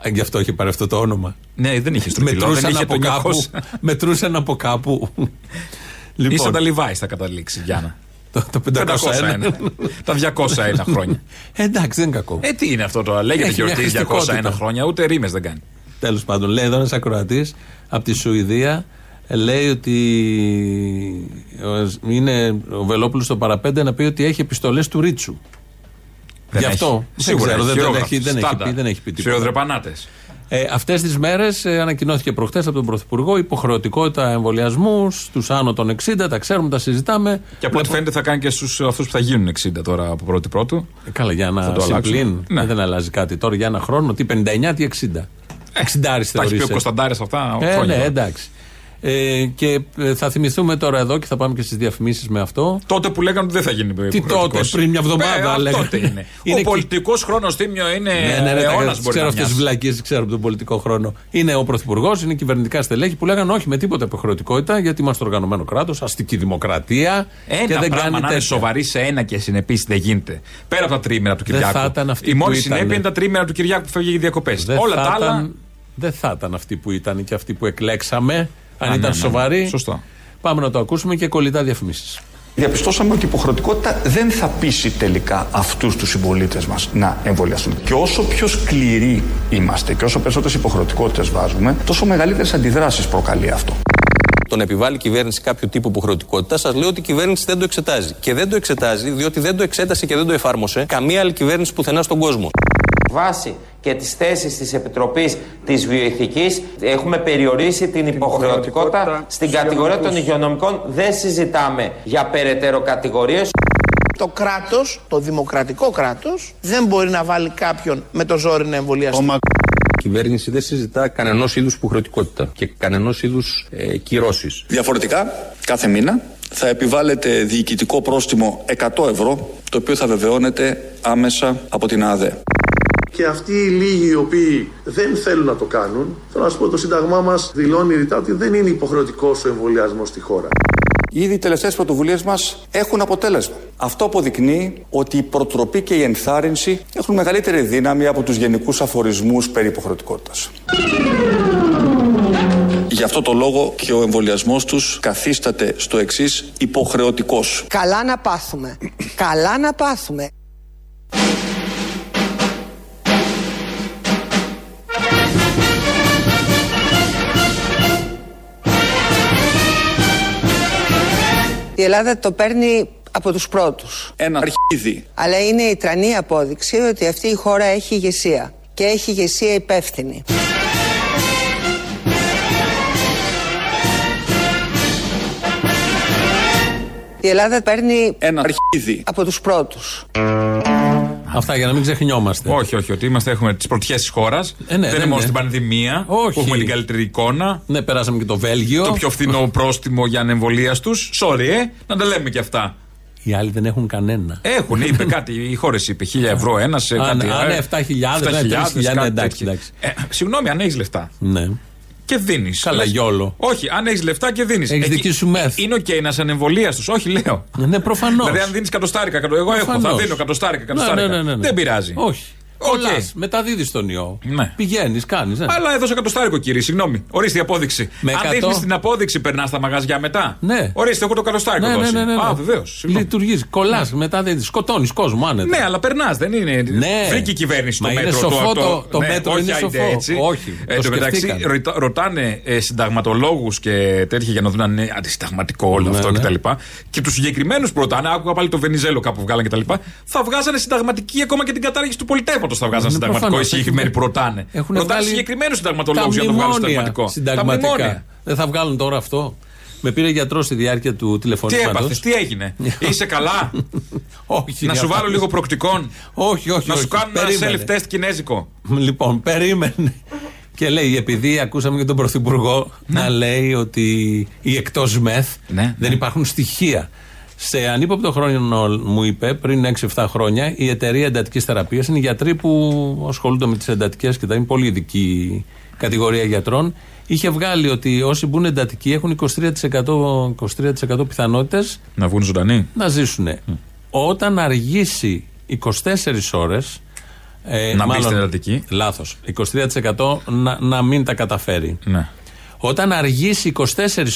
Α, Γι' αυτό είχε πάρει αυτό το όνομα. Ναι, δεν είχε στροφιλό, δεν Μετρούσαν είχε από το κάπου. 900. Μετρούσαν από κάπου. Λοιπόν, Ίσα τα Levi's θα καταλήξει, Γιάννα. Το, το 501. 501. τα 201 χρόνια. Ε, εντάξει, δεν είναι κακό. Ε, τι είναι αυτό τώρα, λέγεται Έχει μια γιορτή 201 χρηστικότητα. χρόνια, ούτε ρήμες δεν κάνει. Τέλος πάντων, λέει εδώ ένας ακροατής από τη Σουηδία. ε, Λέει ότι ο- είναι ο Βελόπουλος στο παραπέντε να πει ότι έχει επιστολές του Ρίτσου. Δεν Γι' έχει. αυτό. Δεν Σίγουρα ξέρω, έχει, δεν, δεν, χειρόγραφος, έχει, δεν, έχει στάνταρ. πει, δεν έχει πει τίποτα. Σφυροδρεπανάτες. Ε, Αυτές τις μέρες ανακοινώθηκε προχθέ από τον Πρωθυπουργό υποχρεωτικότητα εμβολιασμού στους άνω των 60. Τα ξέρουμε, τα συζητάμε. Και από ό,τι φαίνεται θα κάνει και στους αυτούς που θα γίνουν 60 τώρα από πρώτη πρώτου. Ε, καλά, για Θα ένα το αλλάξουν. συμπλήν. Ναι. Ε, Δεν αλλάζει κάτι τώρα για ένα χρόνο. Τι 59, τι 60. 60 Τα έχει πει ο θεωρείσαι. Κωνσταντάρης αυτά Ε, χρόνια. ναι, τώρα. εντάξει. Ε, και ε, θα θυμηθούμε τώρα εδώ και θα πάμε και στις διαφημίσεις με αυτό. Τότε που λέγανε ότι δεν θα γίνει Τι υποχρεωτικός. τότε, πριν μια εβδομάδα Ε, λέγανε. τότε είναι. Είναι ο και- πολιτικός χρόνος τίμιο είναι Ναι, ναι, ναι, τα- αιώνας τις μπορεί ξέρω να αυτές τις μοιάσει. βλακίες, ξέρω από τον πολιτικό χρόνο. Είναι ο Πρωθυπουργός, είναι κυβερνητικά στελέχη που λέγανε όχι με τίποτα υποχρεωτικότητα γιατί είμαστε οργανωμένο κράτος, αστική δημοκρατία. Ένα και δεν πράγμα κάνει να είναι τέτοια. σοβαρή σε ένα και συνεπής δεν γίνεται. Πέρα από τα τρίμηνα του Δεν Κυριάκου. θα ήταν αυτοί Η μόνη που συνέπεια ήτανε. είναι τα τρίμηνα του Κυριάκου που φεύγει για διακοπές. Δεν Όλα θα τα άλλα. ήταν- Δεν θα ήταν αυτοί που ήταν και αυτοί που εκλέξαμε. Αν Α, ήταν ναι, ναι, σοβαροί. σωστό. Πάμε να το ακούσουμε και κολλητά διαφημίσεις. Διαπιστώσαμε ότι η υποχρεωτικότητα δεν θα πείσει τελικά αυτούς τους συμπολίτες μας να εμβολιαστούν. Και όσο πιο σκληροί είμαστε και όσο περισσότερες υποχρεωτικότητες βάζουμε, τόσο μεγαλύτερες αντιδράσεις προκαλεί αυτό. τον επιβάλλει η κυβέρνηση κάποιο τύπου υποχρεωτικότητα, σας λέω ότι η κυβέρνηση δεν το εξετάζει. Και δεν το εξετάζει διότι δεν το εξέτασε και δεν το εφάρμοσε καμία άλλη κυβέρνηση πουθενά στον κόσμο. Βάσει και τις θέσεις της Επιτροπής της Βιοειθικής έχουμε περιορίσει την υποχρεωτικότητα στην κατηγορία των υγειονομικών. Δεν συζητάμε για περαιτέρω κατηγορίες. Το κράτος, το δημοκρατικό κράτος, δεν μπορεί να βάλει κάποιον με το ζόρι να εμβολιαστεί. Η κυβέρνηση δεν συζητά κανένα είδους υποχρεωτικότητα και κανένα είδους ε, κυρώσεις. Διαφορετικά, κάθε μήνα θα επιβάλλεται διοικητικό πρόστιμο 100 ευρώ, το οποίο θα βεβαιώνεται άμεσα από την ΑΔΕ. Και αυτοί οι λίγοι οι οποίοι δεν θέλουν να το κάνουν, θέλω να σου πω το Σύνταγμά μας δηλώνει ρητά ότι δεν είναι υποχρεωτικός ο εμβολιασμός στη χώρα. Ήδη οι τελευταίες πρωτοβουλίες μας έχουν αποτέλεσμα. Αυτό αποδεικνύει ότι η προτροπή και η ενθάρρυνση έχουν μεγαλύτερη δύναμη από τους γενικούς αφορισμούς περί υποχρεωτικότητας. Γι' αυτό το λόγο και ο εμβολιασμός τους καθίσταται στο εξής υποχρεωτικός. Καλά να πάθουμε. Καλά να πάθουμε. Η Ελλάδα το παίρνει από τους πρώτους. Ένα αρχίδι. Αλλά είναι η τρανή απόδειξη ότι αυτή η χώρα έχει ηγεσία. Και έχει ηγεσία υπεύθυνη. Η Ελλάδα παίρνει Ένα αρχίδι. από τους πρώτους. Αυτά για να μην ξεχνιόμαστε. Όχι, όχι, ότι είμαστε, έχουμε τις πρωτιές της χώρας. Ε, ναι, δεν δεν είναι μόνο είναι. στην πανδημία Όχι. που έχουμε την καλύτερη εικόνα. Ναι, περάσαμε και το Βέλγιο. Το πιο φθηνό πρόστιμο για ανεμβολίαστους. Sorry, ε, να τα λέμε και αυτά. Οι άλλοι δεν έχουν κανένα. Έχουν, είπε κάτι, οι χώρες είπε 1000 ευρώ ένα σε Α, κάτι. ναι, α, ε, ναι, 7.000, ναι, 3.000, κάτι εντάξει, τέτοιο. εντάξει. Ε, συγγνώμη, αν έχεις λεφτά. Ναι. Και δίνεις. Καλά, yolo. Όχι, αν έχεις λεφτά και δίνεις. Έχεις δική σου ΜΕΘ. Είναι οκ να 'σαι ανεμβολίαστος. Όχι, λέω. Ναι, προφανώς. Δηλαδή, αν δίνεις κατοστάρικα, κατο- εγώ έχω, θα Προφανώς. δίνω κατοστάρικα, Ναι, κατοστάρικα. ναι, ναι, ναι, ναι. Δεν πειράζει. Όχι. Οκ. Κολλά, μεταδίδεις τον ιό. Ναι. Πηγαίνεις, κάνεις. Ναι. Αλλά έδωσα κατοστάρικο, κύριε, συγγνώμη. Ορίστε η απόδειξη. Με Αν 100. δείχνεις την απόδειξη, περνάς στα μαγαζιά μετά. Ναι. Ορίστε, έχω το κατοστάρικο Ναι, ναι, δώσει. ναι, ναι, ναι. Α, βεβαίως. Λειτουργείς, κολλάς, μεταδίδεις, σκοτώνεις κόσμο άνετα. Ναι, αλλά περνάς, δεν είναι. Ναι. Βρήκε η κυβέρνηση Μα το είναι μέτρο. σοφό το, το- το ναι, μέτρο όχι είναι άιντε σοφό. Έτσι. Όχι, Ε, το Εν τω μεταξύ, σκεφτήκαν. ρωτα- ρωτάνε ε, συνταγματολόγους και τέτοια για να δουν αν είναι αντισυνταγματικό όλο Ναι, αυτό ναι. κτλ. Και τους συγκεκριμένους που ρωτάνε, άκουγα πάλι το Βενιζέλο κάπου βγάλαν κτλ. Θα βγάζανε συνταγματική ακόμα και την κατάργηση του πολιτεύματο θα βγάζανε Ναι, συνταγματικό οι προφανώς. συγκεκριμένοι που ρωτάνε. Έχουν ρωτάνε βγάλει συγκεκριμένους τα συνταγματολόγους για να το βγάλουν μνημόνια συνταγματικό. Τα συνταγματικά. μνημόνια. Δεν θα βγάλουν τώρα αυτό. Με πήρε γιατρό στη διάρκεια του Τι τηλεφωνήματο. έπαθες, τι έγινε; Είσαι καλά; Όχι, Να για σου αυτά. βάλω λίγο προκτικών; Όχι, όχι. Να σου όχι. κάνω ένα Περίμενε. self-test κινέζικο. Λοιπόν, περίμενε. Και λέει, επειδή ακούσαμε και τον Πρωθυπουργό να λέει ότι οι εκτός μεθ δεν υπάρχουν στοιχεία. Σε ανύποπτο χρόνο μου είπε πριν 6-7 χρόνια η εταιρεία εντατικής θεραπείας είναι γιατροί που ασχολούνται με τις εντατικές και τα είναι πολύ ειδική κατηγορία γιατρών. Είχε βγάλει ότι όσοι μπουν εντατικοί έχουν 23%, 23% πιθανότητες Να βγουν ζωντανοί. να ζήσουν. Όταν αργήσει 24 ώρες. Ε, Να μπει στην εντατική. Λάθος. 23% να, να μην τα καταφέρει. Ναι. Όταν αργήσει 24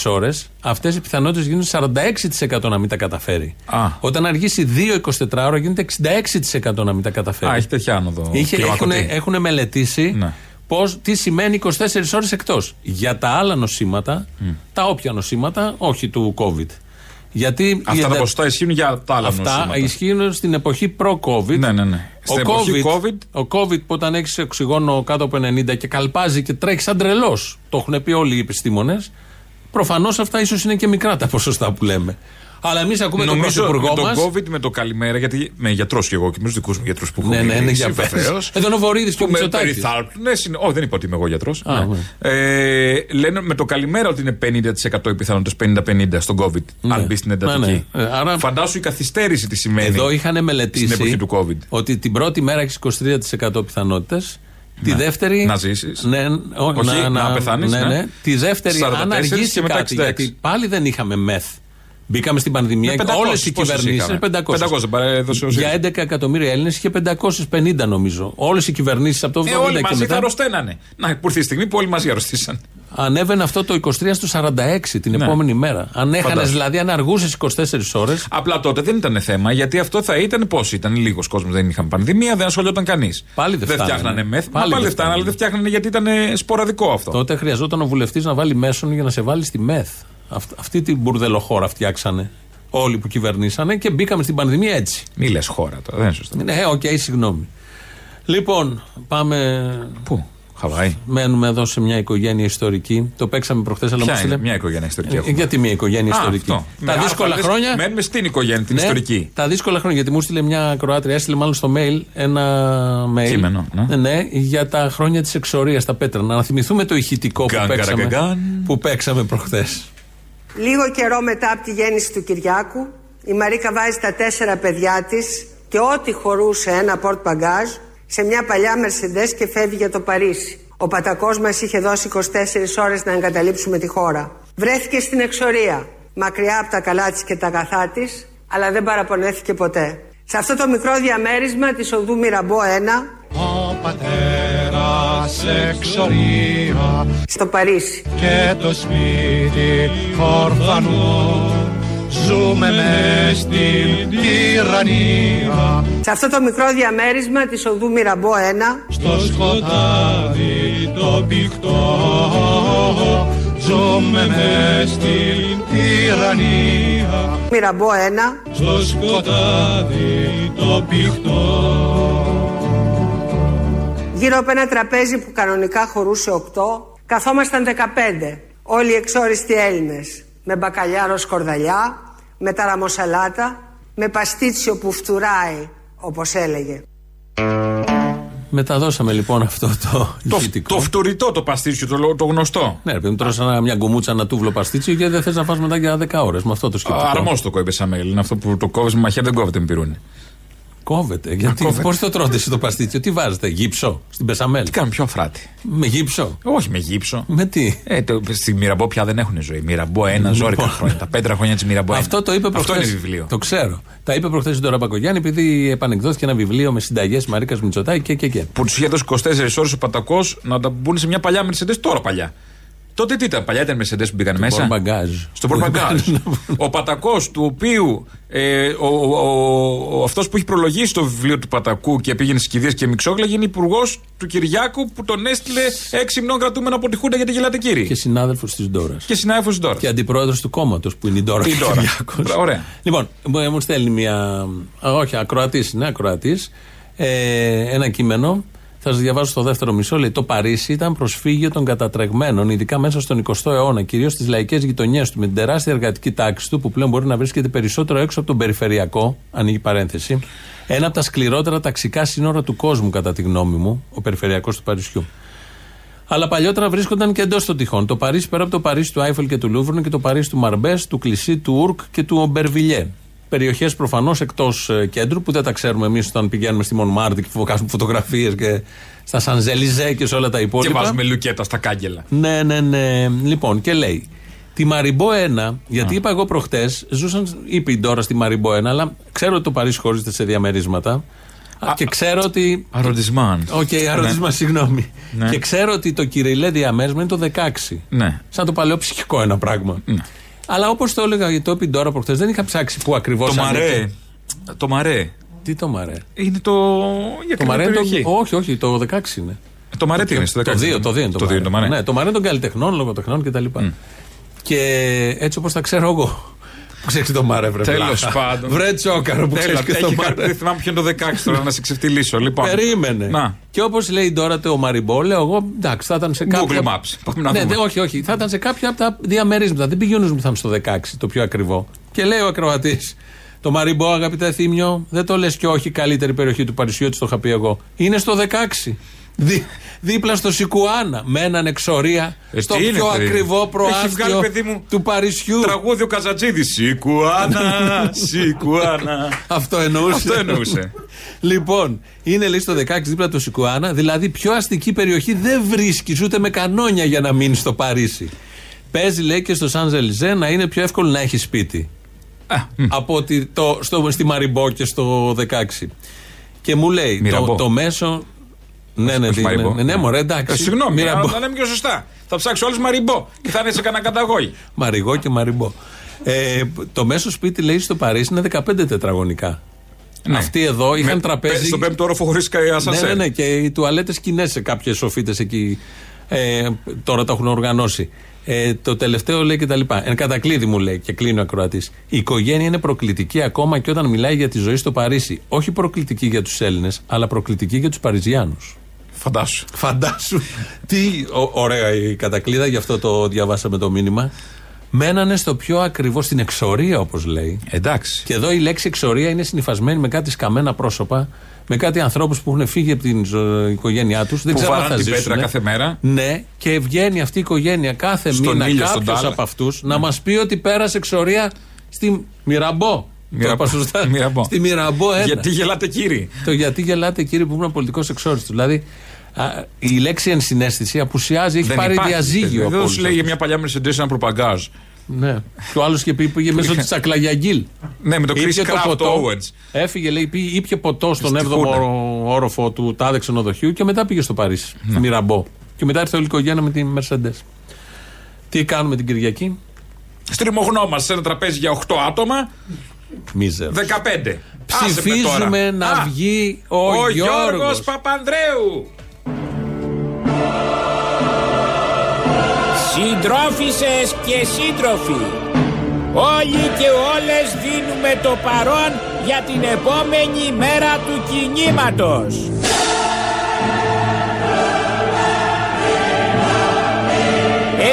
ώρες, αυτές οι πιθανότητες γίνονται 46% να μην τα καταφέρει. Α. Όταν αργήσει 2-24 ώρα, γίνεται 66% να μην τα καταφέρει. Α, έχει τέτοια άνοδο. Είχε, έχουν, κλιμακωτή. έχουν μελετήσει Ναι. πώς, τι σημαίνει 24 ώρες εκτός. Για τα άλλα νοσήματα, τα όποια νοσήματα, όχι του COVID. Γιατί η Αυτά τα εντα- ποσοστά ισχύουν για τα άλλα Αυτά νοσήματα. ισχύουν στην εποχή προ-COVID. Ναι, ναι, ναι. Στην Ο εποχή COVID, ο COVID που όταν έχεις οξυγόνο κάτω από 90 και καλπάζει και τρέχει σαν τρελός, το έχουν πει όλοι οι επιστήμονες. Προφανώς αυτά ίσως είναι και μικρά τα ποσοστά που λέμε. Αλλά εμείς ακούμε τον Νομίζω με πρωθυπουργό το μας. COVID, με το καλημέρα, γιατί με γιατρός και εγώ και με τους δικούς μου γιατρούς που Ναι, έχω ναι, ναι, μιλήσει, για πες. βεβαίως, Εδώ είναι ο Βορύδης και ο που με Μητσοτάκης. περιθάλπτουν. Ναι, συνε- όχι, δεν είπα ότι είμαι εγώ γιατρός. Α, ε, λένε με το καλημέρα ότι είναι 50% οι πιθανότητες 50-50 στον COVID, αν μπει στην εντατική. Ναι, ναι. Ε, άρα- Φαντάσου η καθυστέρηση τι σημαίνει. Εδώ είχαν μελετήσει Στην εποχή του COVID. ότι την πρώτη μέρα έχεις 23% πιθανότητες. Τη δεύτερη. Να ζήσεις. Ναι, ό- Όχι, να πεθάνεις, Ναι, ναι. ναι. Τη δεύτερη, 44 αν αργήσει και μετά κάτι. 66. Γιατί πάλι δεν είχαμε μεθ. Μπήκαμε στην πανδημία Με και 500, όλες οι πόσες κυβερνήσει. είχαμε; 500. 500 παρέδωσε ο Για ΣΥΡΙΖΑ. 11 εκατομμύρια Έλληνες είχε 550 νομίζω. Όλες οι κυβερνήσεις από το 80 Ε, όλοι και μαζί θα μετά. αρρωσταίνανε. Να, που ήρθε η στιγμή που όλοι μαζί αρρωστήσαν. Ανέβαινε αυτό το 23 στο 46 την Ναι. επόμενη μέρα. Αν έχανε Φαντάσου. δηλαδή, αν αργούσες 24 ώρε. Απλά τότε δεν ήταν θέμα, γιατί αυτό θα ήταν πώς; Ήταν. Λίγος κόσμος δεν είχαν πανδημία, δεν ασχολιόταν κανείς. Πάλι δεν φτάνανε. φτιάχνανε μεθ. Πάλι Πάλι, πάλι δεν δεν φτάνανε, αλλά δεν φτιάχνανε γιατί ήταν ε, σποραδικό αυτό. Τότε χρειαζόταν ο βουλευτής να βάλει μέσον για να σε βάλει στη ΜΕΘ. Αυτ- αυτή την μπουρδελοχώρα φτιάξανε όλοι που κυβερνήσανε και μπήκαμε στην πανδημία έτσι. Μη λες χώρα τώρα, δεν είναι σωστό. Ναι, οκ, συγγνώμη. Λοιπόν, πάμε. Πού, Χαβάη. Μένουμε εδώ σε μια οικογένεια ιστορική. Το παίξαμε προχθές, αλλά Ποια μου είναι, στείλε- μια οικογένεια ιστορική Ε, έχουμε; Γιατί μια οικογένεια Α, ιστορική; αυτό. Τα Με δύσκολα αλφαβητές χρόνια. Μένουμε στην οικογένεια, την Ναι, ιστορική. Τα δύσκολα χρόνια, γιατί μου στείλε μια Κροάτρια, έστειλε μάλλον στο mail ένα mail. Κείμενο, ναι. για τα χρόνια της εξορίας στα πέτρα. Να θυμηθούμε το ηχητικό που Γκαν, παίξαμε, καραγκαγκάν. που παίξαμε προχθές. Λίγο καιρό μετά από τη γέννηση του Κυριάκου, η Μαρίκα βάζει τα τέσσερα παιδιά της και ό,τι χωρούσε ένα πορτ μπαγκάζ σε μια παλιά Μερσεντές και φεύγει για το Παρίσι. Ο πατακός μας είχε δώσει 24 ώρες να εγκαταλείψουμε τη χώρα. Βρέθηκε στην εξορία, μακριά από τα καλά της και τα αγαθά της, αλλά δεν παραπονέθηκε ποτέ. Σε αυτό το μικρό διαμέρισμα της οδού Μυραμπό 1, Ο πατέρας εξορία στο Παρίσι. και το σπίτι ορφανό ζούμε μες στην τυραννία Σε αυτό το μικρό διαμέρισμα της οδού Μυραμπό 1, στο σκοτάδι το πηχτό ζούμε μες στην τυραννία Μυραμπό 1, στο σκοτάδι το πηχτό Γύρω από ένα τραπέζι που κανονικά χωρούσε 8, καθόμασταν 15. Όλοι οι εξόριστοι Έλληνες. Με μπακαλιάρο σκορδαλιά, με ταραμοσαλάτα, με παστίτσιο που φτουράει, όπως έλεγε. Μεταδώσαμε λοιπόν αυτό το Το, ηχητικό. το φτουρητό το παστίτσιο, το, το γνωστό. Ναι, ρε παιδί μου, τρώσα ένα- μια γκουμούτσα, ένα τούβλο παστίτσιο και δεν θες να φας μετά για 10 ώρες με αυτό το σκεπτικό. Αρμόστοκο είπες σαν mail. Είναι αυτό που το κόβεις με μαχαίρι, δεν κόβεται με πυρούνι. Κόβεται. Γιατί κόβεται. πώς το τρώτε εσύ το παστίτσιο, τι βάζετε, γύψο στην πεσαμέλ. Τι κάνουμε πιο αφράτη. Με γύψο. Όχι με γύψο. Με τι; Ε, το, στη Μυραμπό πια δεν έχουν ζωή. Μυραμπό ένα ζώρικα χρόνια. Τα πέτρα χρόνια της Μυραμπό ένα. Λοιπόν. Αυτό το είπε προχθές. Αυτό είναι βιβλίο. Το ξέρω. Τα είπε προχθές η Ντόρα Μπακογιάννη επειδή επανεκδόθηκε ένα βιβλίο με συνταγές Μαρίκας Μητσοτάκη και και και. Που τους είχε δώσει 24 ώρες ο Πατακός να τα μπουν σε μια παλιά Mercedes τώρα παλιά. Τότε τι ήταν, παλιά ήταν Mercedes που μπήκαν μέσα; πορμπαγκάζ. Στο πορμπαγκάζ. ο Πατακός, του οποίου ε, ο, ο, ο, αυτός που έχει προλογίσει το βιβλίο του Πατακού και πήγαινε στις κηδείες και μιξόγλα, είναι υπουργός του Κυριάκου που τον έστειλε έξι μηνών κρατούμενο από τη Χούντα για τη γελατικήρη. Και συνάδελφος της Ντόρας. Και συνάδελφος της Ντόρας. Και αντιπρόεδρος του κόμματος που είναι η Ντόρα. Η Ντόρα. Κυριάκος. Ωραία. Λοιπόν, μου μου στέλνει μια. α, Όχι, ακροατής είναι, ακροατής. Ε, ένα κείμενο. Θα σας διαβάσω στο δεύτερο μισό. Λέει: Το Παρίσι ήταν προσφύγιο των κατατρεγμένων, ειδικά μέσα στον 20ο αιώνα, κυρίως στις λαϊκές γειτονιές του, με την τεράστια εργατική τάξη του, που πλέον μπορεί να βρίσκεται περισσότερο έξω από τον περιφερειακό, ανοίγει παρένθεση, ένα από τα σκληρότερα ταξικά σύνορα του κόσμου, κατά τη γνώμη μου, ο περιφερειακός του Παρισιού. Αλλά παλιότερα βρίσκονταν και εντός των τειχών. Το Παρίσι πέρα από το Παρίσι του Άιφελ και του Λούβρου και το Παρίσι του Μπαρμπές, του Κλισί, του Ούρκ και του Ομπερβιλιέ. Περιοχές προφανώς εκτός κέντρου που δεν τα ξέρουμε εμείς όταν πηγαίνουμε στη Μονμάρτρη και βγάζουμε φωτογραφίες και στα Σανζελιζέ και σε όλα τα Και υπόλοιπα. βάζουμε λουκέτα στα κάγκελα. Ναι, ναι, ναι. Λοιπόν, και λέει. Τη Μαριμπό 1, γιατί είπα εγώ προχτές, ζούσαν, είπε η Ντόρα στη Μαριμπό 1, αλλά ξέρω ότι το Παρίσι χωρίζεται σε διαμερίσματα. και ξέρω ότι. Arrondissement. OK, arrondissement, συγγνώμη. Ναι. Και ξέρω ότι το κυριλέ διαμέρισμα είναι το 16. Ναι. Σαν το Παλαιό Ψυχικό ένα πράγμα. Αλλά όπως το έλεγα, γιατί το είπε η Ντόρα προχτές, δεν είχα ψάξει που ακριβώς. Το μαρέ. Το μαρέ. Τι το μαρέ; Είναι το. Για Το μαρέ είναι περιοχή. το. Όχι, όχι, το 16 είναι. Το μαρέ τι είναι, στο 16. Το 2, το 2 είναι το, Το δύο είναι το μαρέ. Ναι, το μαρέ των καλλιτεχνών, λογοτεχνών κτλ. Και έτσι όπως τα ξέρω εγώ. Που ξέρεις το μαρέ, βρε Τέλος βλάχα. πάντων. Βρε τσόκαρο που ξέρεις Τέλος, και το έχει κάτι, μαρέ. Δεν θυμάμαι ποιο είναι το 16 τώρα να σε ξεφτυλίσω. Λοιπόν. Περίμενε. Να. Και όπως λέει τώρα το Μαριμπό, λέω εγώ εντάξει, θα ήταν σε κάποια. Google Maps. Πάμε να ναι, δούμε. δε- όχι, όχι. Θα ήταν σε κάποια από τα διαμερίσματα. Δεν πήγε ο νους μου θα είναι στο 16, το πιο ακριβό. Και λέει ο ακροατής, το Μαριμπό, αγαπητέ Θήμιο, δεν το λες και όχι καλύτερη περιοχή του Παρισιού, έτσι το είχα πει εγώ. Είναι στο 16. Δι, δίπλα στο Σικουάνα, με έναν εξορία, Ε, στο τι είναι, πιο παιδί. ακριβό Έχει βγάλει, προάστιο παιδί μου, του Παρισιού. Τραγούδι ο Καζατζίδης. Σικουάνα, Σικουάνα. Αυτό εννοούσε. Αυτό εννοούσε. λοιπόν, είναι λέει στο 16 δίπλα το Σικουάνα, δηλαδή πιο αστική περιοχή δεν βρίσκεις ούτε με κανόνια για να μείνεις στο Παρίσι. Παίζει λέει και στο Σαν Ζελιζέ να είναι πιο εύκολο να έχεις σπίτι. από ότι το, στο, στη Μαριμπό και στο 16. Και μου λέει το, Μυραμπό. το μέσο. Ναι, ναι, όχι ναι, Μαριμπό. ναι, ναι, μωρέ, εντάξει. Ε, Συγγνώμη, Μυραμπό. αλλά θα λέμε πιο σωστά. Θα ψάξω όλου Μαριμπό και θα είναι σε κανένα καταγόγη. Μαριγό και Μαριμπό. Ε, το μέσο σπίτι λέει στο Παρίσι είναι 15 τετραγωνικά. Ναι. Αυτοί εδώ είχαν Με- τραπέζι. στον πέμπτο όροφο χωρίς κα- Ναι, ασανσέρ. ναι, ναι, και οι τουαλέτες κοινέ σε κάποιες σοφίτες εκεί. Ε, τώρα τα έχουν οργανώσει. Ε, το τελευταίο λέει και τα λοιπά. Εν κατακλείδη μου λέει και κλείνει ο ακροατής. Η οικογένεια είναι προκλητική ακόμα και όταν μιλάει για τη ζωή στο Παρίσι. Όχι προκλητική για τους Έλληνες, αλλά προκλητική για τους Παριζιάνους. Φαντάσου. Φαντάσου. Τι ω- ωραία η κατακλείδα, γι' αυτό το διαβάσαμε το μήνυμα. Μένανε στο πιο ακριβώς, στην εξορία όπως λέει. Εντάξει. Και εδώ η λέξη εξορία είναι συνυφασμένη με κάτι σκαμμένα πρόσωπα, με κάτι ανθρώπους που έχουν φύγει από την ζω- οικογένειά τους. Δεν Που ξέρω αν βαράνε θα την ζήσουν. πέτρα κάθε μέρα. Ναι, και βγαίνει αυτή η οικογένεια κάθε Στον μήνα ήλιο, στον κάποιος τάλα. από αυτούς να μας πει ότι πέρασε εξορία στη Μυραμπό. Το Μυραμπό. είπα σωστά. Μυραμπό. Στη Μυραμπό ένα. Γιατί γελάτε κύριοι. Το γιατί γελάτε κύριε που ήμουν πολιτικός εξόριστο. Δηλαδή α, η λέξη ενσυναίσθηση απουσιάζει, έχει Δεν πάρει υπάρχει. διαζύγιο. Δεν από σου όλους λέει για αυτούς. μια παλιά Mercedes ένα προπαγκάζ. Ναι. Και ο άλλος είχε πει πήγε μέσω της Τσακλαγιαγκίλ. Ναι, με το Ήπια Chris Craft Owens. Έφυγε, λέει, πει, ήπια ποτό στον Στη 7ο Χούνα. όρο- όροφο του τάδε ξενοδοχείου και μετά πήγε στο Παρίσι. Ναι. Στη Μυραμπό. Και μετά ήρθε όλη η οικογένεια με τη Mercedes. Τι κάνουμε την Κυριακή; Στριμωγνόμαστε σε ένα τραπέζι για 8 άτομα. Μίζερος. 15. Άσε με Ψηφίζουμε τώρα. να Α, βγει ο, Ο Γιώργος. Γιώργος Παπανδρέου. Συντρόφισσες και σύντροφοι, όλοι και όλες δίνουμε το παρόν για την επόμενη μέρα του κινήματος.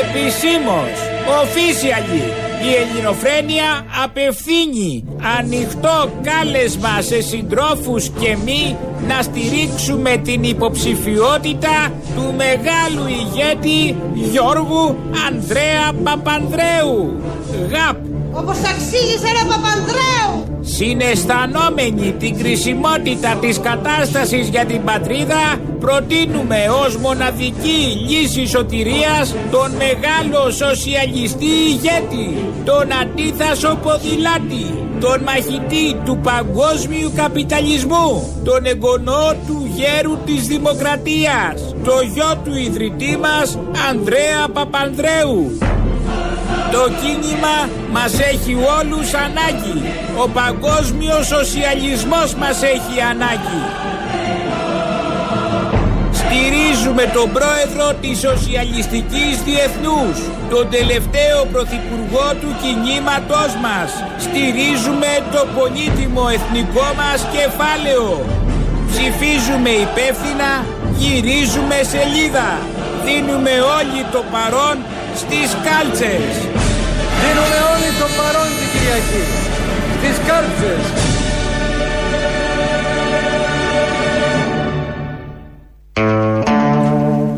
Επισήμως, officially, η Ελληνοφρένεια απευθύνει ανοιχτό κάλεσμα σε συντρόφους και μη να στηρίξουμε την υποψηφιότητα του μεγάλου ηγέτη Γιώργου Ανδρέα Παπανδρέου. ΓΑΠ. Όπως αξίζει ρε Παπανδρέου! Συναισθανόμενοι την κρισιμότητα της κατάστασης για την πατρίδα, προτείνουμε ως μοναδική λύση σωτηρίας τον μεγάλο σοσιαλιστή ηγέτη, τον αντίθασο ποδηλάτη, τον μαχητή του παγκόσμιου καπιταλισμού, τον εγγονό του γέρου της δημοκρατίας, το γιο του ιδρυτή μας Ανδρέα Παπανδρέου. Το κίνημα μας έχει όλους ανάγκη. Ο παγκόσμιος σοσιαλισμός μας έχει ανάγκη. Στηρίζουμε τον πρόεδρο της Σοσιαλιστικής Διεθνούς, τον τελευταίο πρωθυπουργό του κινήματός μας. Στηρίζουμε το πολύτιμο εθνικό μας κεφάλαιο. Ψηφίζουμε υπεύθυνα, γυρίζουμε σελίδα. Δίνουμε όλοι το παρόν στις κάλτσες. Δίνουμε όλοι το παρόν την Κυριακή. Τις κάλτσες.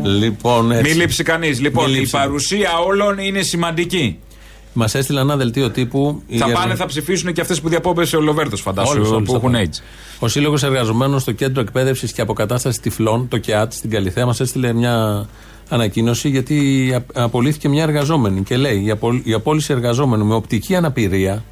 Λοιπόν, έτσι. Μην λείψει κανείς. Λοιπόν, Μην η λείψει. παρουσία όλων είναι σημαντική. Μας έστειλε ένα δελτίο τύπου. η Θα Ερ- πάνε, θα ψηφίσουν και αυτές που διαπόπεσε ο Λοβέρτος, φαντάσου, Όλους, όλους που θα έχουν πάνε. AIDS. Ο Σύλλογος Εργαζομένων στο Κέντρο Εκπαίδευσης και Αποκατάστασης Τυφλών, το ΚΕΑΤ, στην Καλιθέα, μας έστειλε μια ανακοίνωση γιατί α- απολύθηκε μια εργαζόμενη. Και λέει: Η, απο, η απόλυση εργαζόμενου με οπτική αναπηρία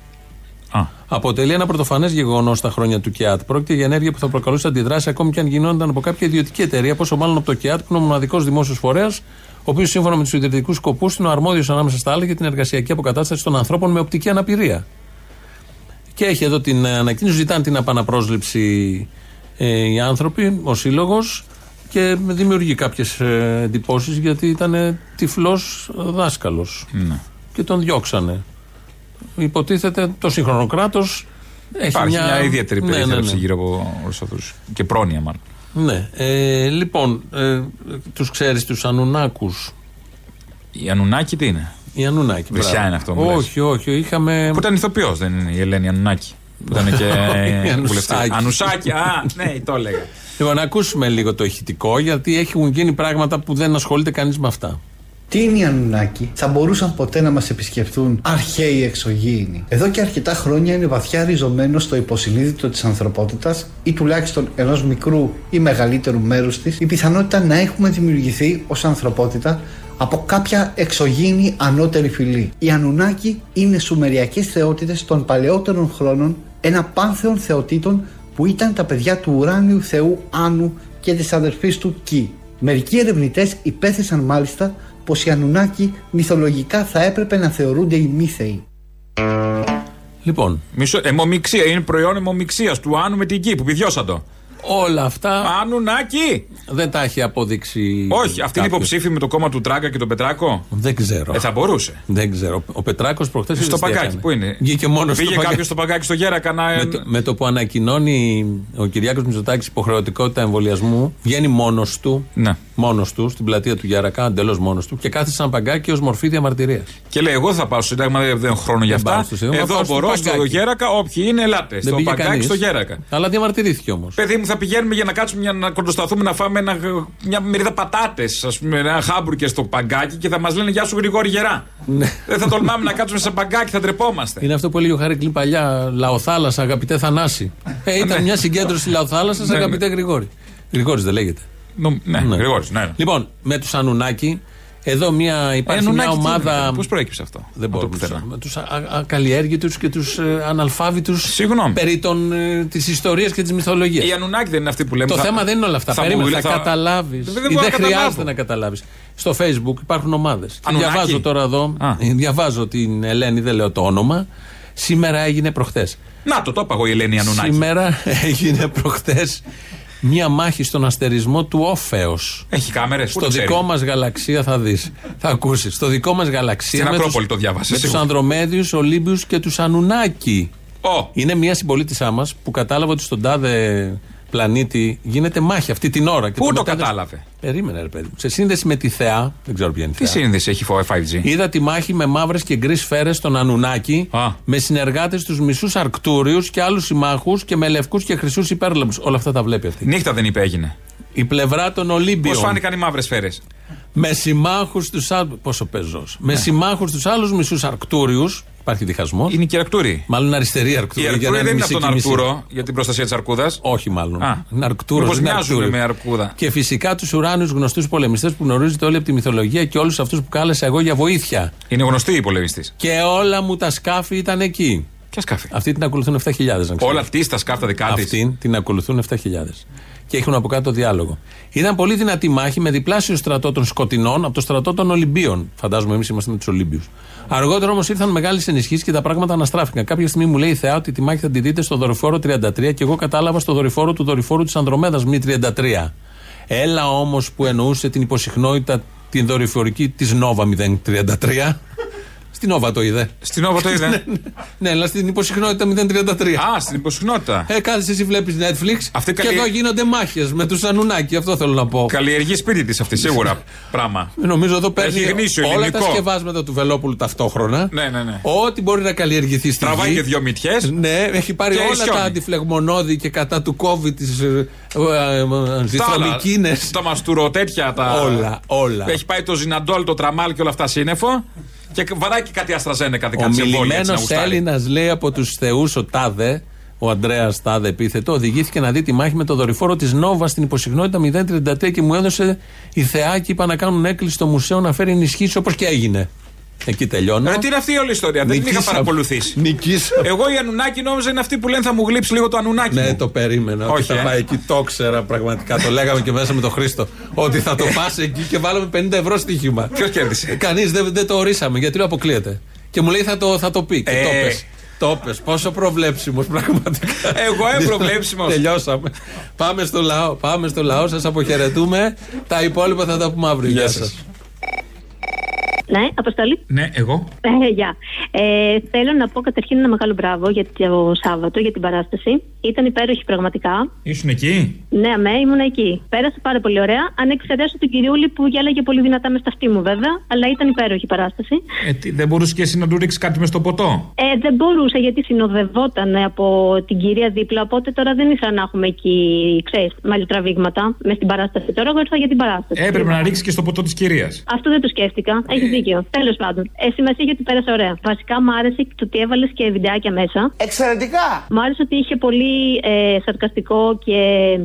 αποτελεί ένα πρωτοφανές γεγονός στα χρόνια του ΚΕΑΤ. Πρόκειται για ενέργεια που θα προκαλούσε αντιδράσεις ακόμη και αν γινόταν από κάποια ιδιωτική εταιρεία, πόσο μάλλον από το ΚΕΑΤ, που είναι ο μοναδικός δημόσιος φορέας, ο οποίος σύμφωνα με τους ιδρυτικούς σκοπούς είναι ο αρμόδιος ανάμεσα στα άλλα για την εργασιακή αποκατάσταση των ανθρώπων με οπτική αναπηρία. Και έχει εδώ την ανακοίνωση, ζητάνε την επαναπρόσληψη ε, οι άνθρωποι, ο σύλλογος, και δημιουργεί κάποιες εντυπώσεις γιατί ήταν τυφλός δάσκαλος. Ναι. Και τον διώξανε. Υποτίθεται το σύγχρονο κράτος έχει Υπάρχει μια, μια, ιδιαίτερη Ναι, ναι, περίθαλψη ναι. γύρω από όλους αυτούς. Και πρόνοια, μάλλον. Ναι. Ε, λοιπόν, ε, τους ξέρεις τους Ανουνάκους; Η Ανουνάκη τι είναι; Η Ανουνάκη. Βρυσιά μπράβο. είναι αυτό, μου λες. Όχι, όχι. Είχαμε. Που ήταν ηθοποιός, δεν είναι η Ελένη Ανουνάκη. Που ήταν και Η βουλευτή. Ανουσάκη. Ανουσάκη, α, ναι, το έλεγα. Λοιπόν, να ακούσουμε λίγο το ηχητικό, γιατί έχουν γίνει πράγματα που δεν ασχολείται κανείς με αυτά. Τι είναι οι Ανουνάκοι, θα μπορούσαν ποτέ να μας επισκεφτούν αρχαίοι εξωγήινοι; Εδώ και αρκετά χρόνια είναι βαθιά ριζωμένο στο υποσυνείδητο της ανθρωπότητας ή τουλάχιστον ενός μικρού ή μεγαλύτερου μέρους της η πιθανότητα να έχουμε δημιουργηθεί ως ανθρωπότητα από κάποια εξωγήινη ανώτερη φυλή. Οι Ανουνάκοι είναι σουμεριακές θεότητες των παλαιότερων χρόνων, ένα πάνθεον θεοτήτων που ήταν τα παιδιά του ουράνιου θεού Άνου και της αδερφής του Κι. Μερικοί ερευνητές υπέθεσαν μάλιστα πως οι Ανουνάκοι μυθολογικά θα έπρεπε να θεωρούνται οι μύθεοι. Λοιπόν. Μισό, αιμομηξία, είναι προϊόν αιμομηξία του Άνου με την Κη που πηδιώσαν το. Όλα αυτά. Ανουνάκη! Δεν τα έχει αποδείξει. Όχι, αυτή είναι κάποιος. υποψήφη με το κόμμα του Τράγκα και τον Πετράκο; Δεν ξέρω. Ε, θα μπορούσε. Δεν ξέρω. Ο Πετράκος προχθές. Στο παγκάκι, πού είναι; Βγήκε μόνος Πήγε στο κάποιος στο παγκάκι στο Γέρακα να. Με το, με το που ανακοινώνει ο Κυριάκος Μητσοτάκης υποχρεωτικότητα εμβολιασμού, βγαίνει μόνος του. Ναι. Μόνος του στην πλατεία του Γιαρακά, εντελώς μόνος του και κάθισε σαν παγκάκι ως μορφή διαμαρτυρίας. Και λέει: Εγώ θα πάω στο Σύνταγμα, δεν δεν έχω χρόνο για Δεν πάω αυτά. στο Σύνταγμα, Εδώ πάω στο μπορώ στο παγκάκι. Γέρακα, όποιοι είναι, ελάτε. Στο πήγε παγκάκι κανείς. στο Γέρακα. Αλλά διαμαρτυρήθηκε όμως. Παιδί μου, θα πηγαίνουμε για να κάτσουμε, για να κοντοσταθούμε να φάμε ένα, μια μερίδα πατάτες, ας πούμε, ένα χάμπουργκερ στο παγκάκι και θα μας λένε Γεια σου Γρηγόρη Γερά. Δεν θα τολμάμε να κάτσουμε σε παγκάκι, θα τρεπόμαστε. Είναι αυτό που έλεγε ο Χάρη Κλίν παλιά, Λαοθάλασσα, αγαπητέ Θανάση. Ε, ήταν μια συγκέντρωση Λαοθάλασσας, Ναι, αγαπητέ Γρηγόρη. Γρηγόρης δεν λέγεται. Ναι, Γρηγόρης, ναι. Λοιπόν, με τους Ανουνάκη, εδώ μια, υπάρχει Ε, μια Ανουνάκη, τι ομάδα. είναι, πώς προέκυψε αυτό, Δεν από το μπορώ. πουθενά. Με τους ακαλλιέργητους και τους ε, αναλφάβητους. Περί ε, της ιστορίας και της μυθολογίας. Η Ανουνάκη δεν είναι αυτή που λέμε. Το θα- θέμα δεν είναι όλα αυτά. θα μου Περίμενε, λέ- θα, θα- καταλάβεις. Δεν Δεν, μπορώ να χρειάζεται καταλάβω. να καταλάβεις. Στο Facebook υπάρχουν ομάδες. Ανουνάκη; Διαβάζω τώρα εδώ. ε, Διαβάζω την Ελένη, δεν λέω το όνομα. Σήμερα έγινε προχτές. Να το, το είπα εγώ η Ελένη Ανουνάκη. Σήμερα έγινε προχτές μία μάχη στον αστερισμό του Όφεο. Έχει κάμερες. Στο δικό μας γαλαξία θα δεις. Θα ακούσεις. Στο δικό μας γαλαξία. Στην με Ακρόπολη τους- το διάβασες, Με τους σίγουρα. Ανδρομέδιους, Ολύμπιους και τους Ανουνάκη. Oh. Είναι μια συμπολίτησά μας που κατάλαβε ότι στον τάδε πλανήτη γίνεται μάχη αυτή την ώρα. Και Πού το μετέδωσε- κατάλαβε; Περίμενε, ρε παιδί μου. Σε σύνδεση με τη Θεά, δεν ξέρω ποια είναι η Τι Θεά. σύνδεση έχει 5G. Είδα τη μάχη με μαύρες και γκρις σφαίρες στον Ανουνάκη, με συνεργάτες τους μισούς Αρκτούριους και άλλους συμμάχους και με λευκούς και χρυσούς υπέρλαμπου. Όλα αυτά τα βλέπει αυτή. Νύχτα δεν είπε έγινε. Η πλευρά των Ολύμπιων. Πώς φάνηκαν οι μαύρες σφαίρες; Με συμμάχους τους άλλου. Πόσο πεζός. Με συμμάχους τους άλλους μισούς Αρκτούριους. Υπάρχει διχασμός. Είναι και η Αρκτούρη. Μάλλον αριστερή Αρκτούρη. Η για να Αρκτούρη δεν είναι μισή από τον και μισή. Αρκτούρο για την προστασία της Αρκούδας. Όχι, μάλλον. Α. Είναι Αρκτούρος. Μήπως μοιάζουν με Αρκούδα. Και φυσικά τους ουράνιους γνωστούς πολεμιστές που γνωρίζετε όλοι από τη μυθολογία και όλους αυτούς που κάλεσα εγώ για βοήθεια. Είναι γνωστή η πολεμιστή. Και όλα μου τα σκάφη ήταν εκεί. Ποια σκάφη; Αυτή την ακολουθούν 7.000. να ξέρετε. Όλα αυτής στα σκάφτα δικά της. Αυτήν την ακολουθούν 7.000. Και έχουν από κάτω διάλογο. Ήταν πολύ δυνατή μάχη με διπλάσιο στρατό των Σκοτεινών από το στρατό των Ολυμπίων. Φαντάζομαι εμείς είμαστε με τους Ολύμπιους. Αργότερα όμως ήρθαν μεγάλες ενισχύσεις και τα πράγματα αναστράφηκαν. Κάποια στιγμή μου λέει η Θεά ότι τη μάχη θα τη δείτε στο δορυφόρο 33 και εγώ κατάλαβα στο δορυφόρο του δορυφόρου της Ανδρομέδας μη 33. Έλα όμως που εννοούσε την υποσυχνότητα την δορυφορική της Νόβα 033 Στην Όβα το είδε. Στην Όβα το είδε. ναι, ναι. ναι, αλλά στην υποσυχνότητα 033. Α, στην υποσυχνότητα. Ε, κάθεσαι εσύ βλέπεις Netflix Αυτή και καλή- εδώ γίνονται μάχες με τους Ανουνάκη. Αυτό θέλω να πω. Καλλιεργεί σπίτι της αυτή, σίγουρα. Πράγμα. Νομίζω εδώ παίρνει Έχει γνήσιο όλα τα ελληνικό. σκευάσματα του Βελόπουλου ταυτόχρονα. Ναι, ναι, ναι. Ό,τι μπορεί να καλλιεργηθεί στη Τραβάει γη. και δυο μυτιές. Ναι, έχει πάρει Και όλα ισιώνει. τα αντιφλεγμονώδη και κατά του COVID τις ζυθρομικίνε. Τα μαστουροτέτια, τα. Όλα, όλα. Έχει πάει το Ζιναντόλ, το τραμάλ και όλα αυτά σύννεφο. Και βαράει και κάτι αστραζένεκα Ο κάτι σε εμβόλια, έτσι, να μιλημένο γουστάρει. Έλληνας λέει από τους Θεούς ο Τάδε, ο Αντρέα Τάδε επίθετο, οδηγήθηκε να δει τη μάχη με το δορυφόρο της Νόβας στην υποσυχνότητα 033 και μου έδωσε η θεά και είπα να κάνουν έκκληση στο μουσείο να φέρει ενισχύσει όπως και έγινε. Εκεί τελειώνω. Ε, τι είναι αυτή η όλη η ιστορία, δεν την είχα Νικήσαμε. παρακολουθήσει. Νικήσαμε. Εγώ η Ανουνάκη νόμιζα είναι αυτή που λένε θα μου γλύψει λίγο το Ανουνάκη. Ναι, μου. το περίμενα. ότι Όχι, θα ε. πάει εκεί, το ξέρα πραγματικά. το λέγαμε και μέσα με τον Χρήστο. ότι θα το πας εκεί και βάλαμε 50 ευρώ στοίχημα. Ποιος κέρδισε; Κανείς δεν, δεν το ορίσαμε γιατί το αποκλείεται. Και μου λέει θα το, θα το πει. Και Ε. το πες. Το πες. Πόσο προβλέψιμος πραγματικά. Εγώ είμαι προβλέψιμος. Τελειώσαμε. Πάμε στο λαό. Πάμε στο λαό. Σας αποχαιρετούμε. Τα υπόλοιπα θα τα πούμε αύριο. Γεια σας. Ναι, Αποστολή. Ναι, εγώ. Ε, γεια. Ε, θέλω να πω καταρχήν ένα μεγάλο μπράβο για το Σάββατο, για την παράσταση. Ήταν υπέροχη πραγματικά. Ήσουν εκεί; Ναι, αμέ, ήμουν εκεί. Πέρασε πάρα πολύ ωραία. Αν εξαιρέσω την κυριούλη που γέλαγε πολύ δυνατά με στα αυτή μου, βέβαια. Αλλά ήταν υπέροχη η παράσταση. Ε, τι, δεν μπορούσες και εσύ να του ρίξεις κάτι μες στο ποτό; Ε, δεν μπορούσα γιατί συνοδευόταν από την κυρία δίπλα. Οπότε τώρα δεν ήθελα να έχουμε εκεί, ξέρεις, μαλλιτραβήγματα μες στην παράσταση. Τώρα εγώ ήρθα για την παράσταση. Έπρεπε να ρίξεις και στο ποτό της κυρίας. Αυτό δεν το σκέφτηκα. Έχεις δίκιο. Τέλος πάντων. Ε, σημασία έχει ότι πέρασε ωραία. Βασικά μου άρεσε και το ότι έβαλες και βιντεάκια μέσα. Εξαιρετικά! Μου άρεσε ότι είχε πολύ ε, σαρκαστικό και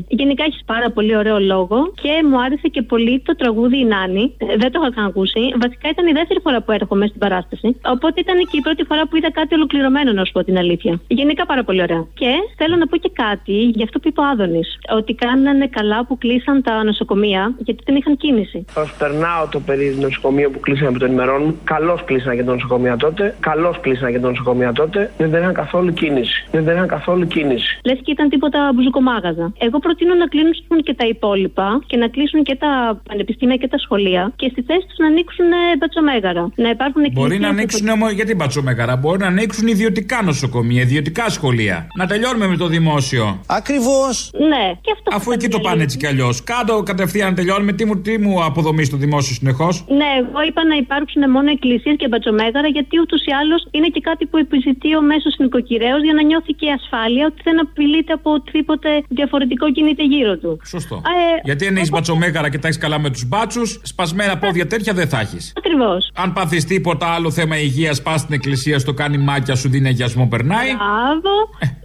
γενικά έχεις πάρα πολύ ωραίο λόγο. Και μου άρεσε και πολύ το τραγούδι Η Νάνη. Ε, δεν το είχα καν ακούσει. Βασικά ήταν η δεύτερη φορά που έρχομαι στην παράσταση. Οπότε ήταν και η πρώτη φορά που είδα κάτι ολοκληρωμένο, να σου πω την αλήθεια. Γενικά πάρα πολύ ωραία. Και θέλω να πω και κάτι για αυτό που είπε ο Άδωνης. Ότι κάνανε καλά που κλείσαν τα νοσοκομεία γιατί δεν είχαν κίνηση. Προσπερνάω το περίεργο νοσοκομείο που κλείσανε από των ημερών μου. Καλώς κλείσανε και τα νοσοκομεία τότε. Καλώς κλείσανε και τα νοσοκομεία τότε. Δεν είχαν καθόλου κίνηση. Δεν είχαν καθόλου κίνηση. Λες και ήταν τίποτα μπουζουκομάγαζα. Εγώ προτείνω να κλείσουν και τα υπόλοιπα και να κλείσουν και τα πανεπιστήμια και τα σχολεία και στη θέση τους να ανοίξουν ε, μπατσομέγαρα. Να υπάρχουν Μπορεί εκκλησίες να ανοίξουν όμως. Γιατί μπατσομέγαρα, μπορεί να ανοίξουν ιδιωτικά νοσοκομεία, ιδιωτικά σχολεία. Να τελειώνουμε με το δημόσιο. Ακριβώς. Ναι, και αυτό. Αφού εκεί το πάνε έτσι κι αλλιώς. Κάτω κατευθείαν να τελειώνουμε. Τι μου, τι μου αποδομείς το δημόσιο συνεχώς; Ναι, εγώ είπα να υπάρξουν μόνο εκκλησίες και μπατσομέγαρα, γιατί ούτως ή άλλως είναι και κάτι που επιζητεί ο μέσος νοικοκυρέο για να νιώθει και ασφάλεια ότι δεν απειλείται από οτιδήποτε διαφορετικό κινείται γύρω του. Σωστό. Ε, Γιατί αν έχεις μπατσομέγαρα και τα έχεις καλά με τους μπάτσους, σπασμένα πόδια τέτοια δεν θα έχεις. Ακριβώς. Αν πάθεις τίποτα άλλο θέμα υγείας, πας στην εκκλησία, στο κάνει μάτια, σου δίνει αγιασμό, περνάει. Μπράβο.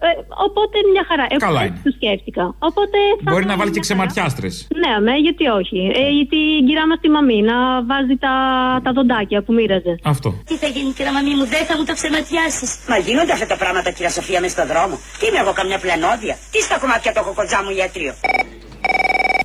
Ε, οπότε μια χαρά. Εγώ Καλά έτσι είναι. το σκέφτηκα. Οπότε θα Μπορεί να κάνω βάλει και μια χαρά. ξεματιάστρες. Ναι, αμέ, γιατί όχι. Ε, γιατί η κυρία μας τη μαμή να βάζει τα, τα δοντάκια που μοίραζε. Αυτό. Τι θα γίνει, κυρία Μαμή μου, δεν θα μου τα ψεματιάσεις. Μα γίνονται αυτά τα πράγματα, κυρία Σοφία, μες στον δρόμο. Τι είμαι εγώ, καμιά πλανόδια. Τι στα κομμάτια το έχω κοντζά μου ιατρείο.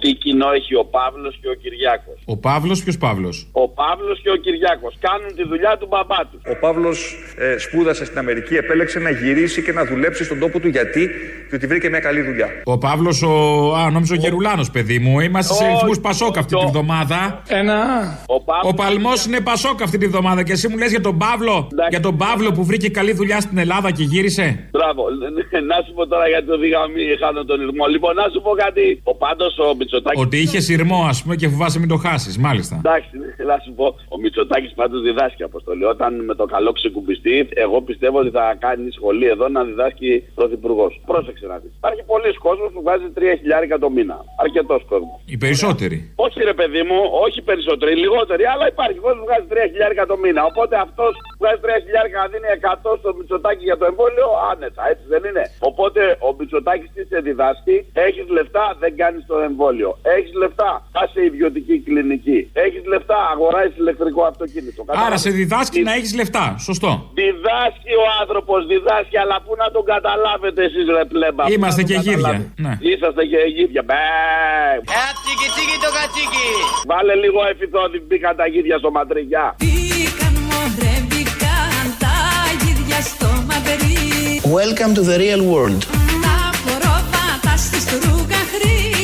Τι κοινό έχει ο Παύλος και ο Κυριάκος; Ο Παύλος, ποιος Παύλος; Ο Παύλος και ο Κυριάκος κάνουν τη δουλειά του μπαμπά τους. Ο Παύλος ε, σπούδασε στην Αμερική, επέλεξε να γυρίσει και να δουλέψει στον τόπο του γιατί, διότι βρήκε μια καλή δουλειά. Ο Παύλος, ο. Α, νόμιζα ο Γερουλάνος, παιδί μου. Είμαστε σε Όχι, ρυθμούς Πασόκ αυτή τη βδομάδα. Ένα. Ο, Ο Παλμός είναι Πασόκ αυτή τη βδομάδα και εσύ μου λες για τον Παύλο. Για τον Παύλο που βρήκε καλή δουλειά στην Ελλάδα και γύρισε. Μπράβο. να σου πω τώρα γιατί το δίγαμε χάνω τον ηρμό. Λοιπόν, να σου πω κάτι. Ο πάντως ο Μητσοτάκη. Ότι είχε σειρμό, ας πούμε, και φοβάσαι μην το χάσεις. Μάλιστα. Εντάξει, να σου πω. Ο Μητσοτάκης πάντως διδάσκει αποστολή. Όταν με το καλό ξεκουμπιστεί, εγώ πιστεύω ότι θα κάνει σχολή εδώ να διδάσκει πρωθυπουργός. Πρόσεξε να δεις. Υπάρχει πολλοί κόσμος που βάζει 3 χιλιάρικα το μήνα. Αρκετός κόσμος. Οι περισσότεροι. Όχι ρε παιδί μου, όχι περισσότεροι, λιγότεροι, αλλά υπάρχει κόσμος που βγάζει 3 χιλιάρικα το μήνα. Οπότε αυτός που βγάζει 3 χιλιάρικα να δίνει 100 στο Μητσοτάκι για το εμβόλιο, άνετα, έτσι δεν είναι. Οπότε ο Μητσοτάκης τι σε διδάσκει, έχεις λεφτά, δεν κάνεις κάνει το εμβόλιο. Έχεις λεφτά, πα σε ιδιωτική κλινική. Έχεις λεφτά, αγοράζεις ηλεκτρικό αυτοκίνητο. Άρα σε διδάσκει να έχεις λεφτά. Σωστό. Διδάσκει ο άνθρωπος, διδάσκει, αλλά πού να τον καταλάβετε εσείς, ρε πλέμπα. Είμαστε και γύρια. Ναι. Είσαστε και γύρια. Μπε. Ε, κατσίκι, τσίκι το κατσίκι. Βάλε λίγο εφηθόδη, μπήκαν τα γύρια στο ματριγιά. Μπήκαν μοντρέ, τα γύρια στο. Welcome to the real world. Τα πορώματα στη στρούγα χρήμα.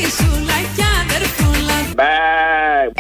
Bye.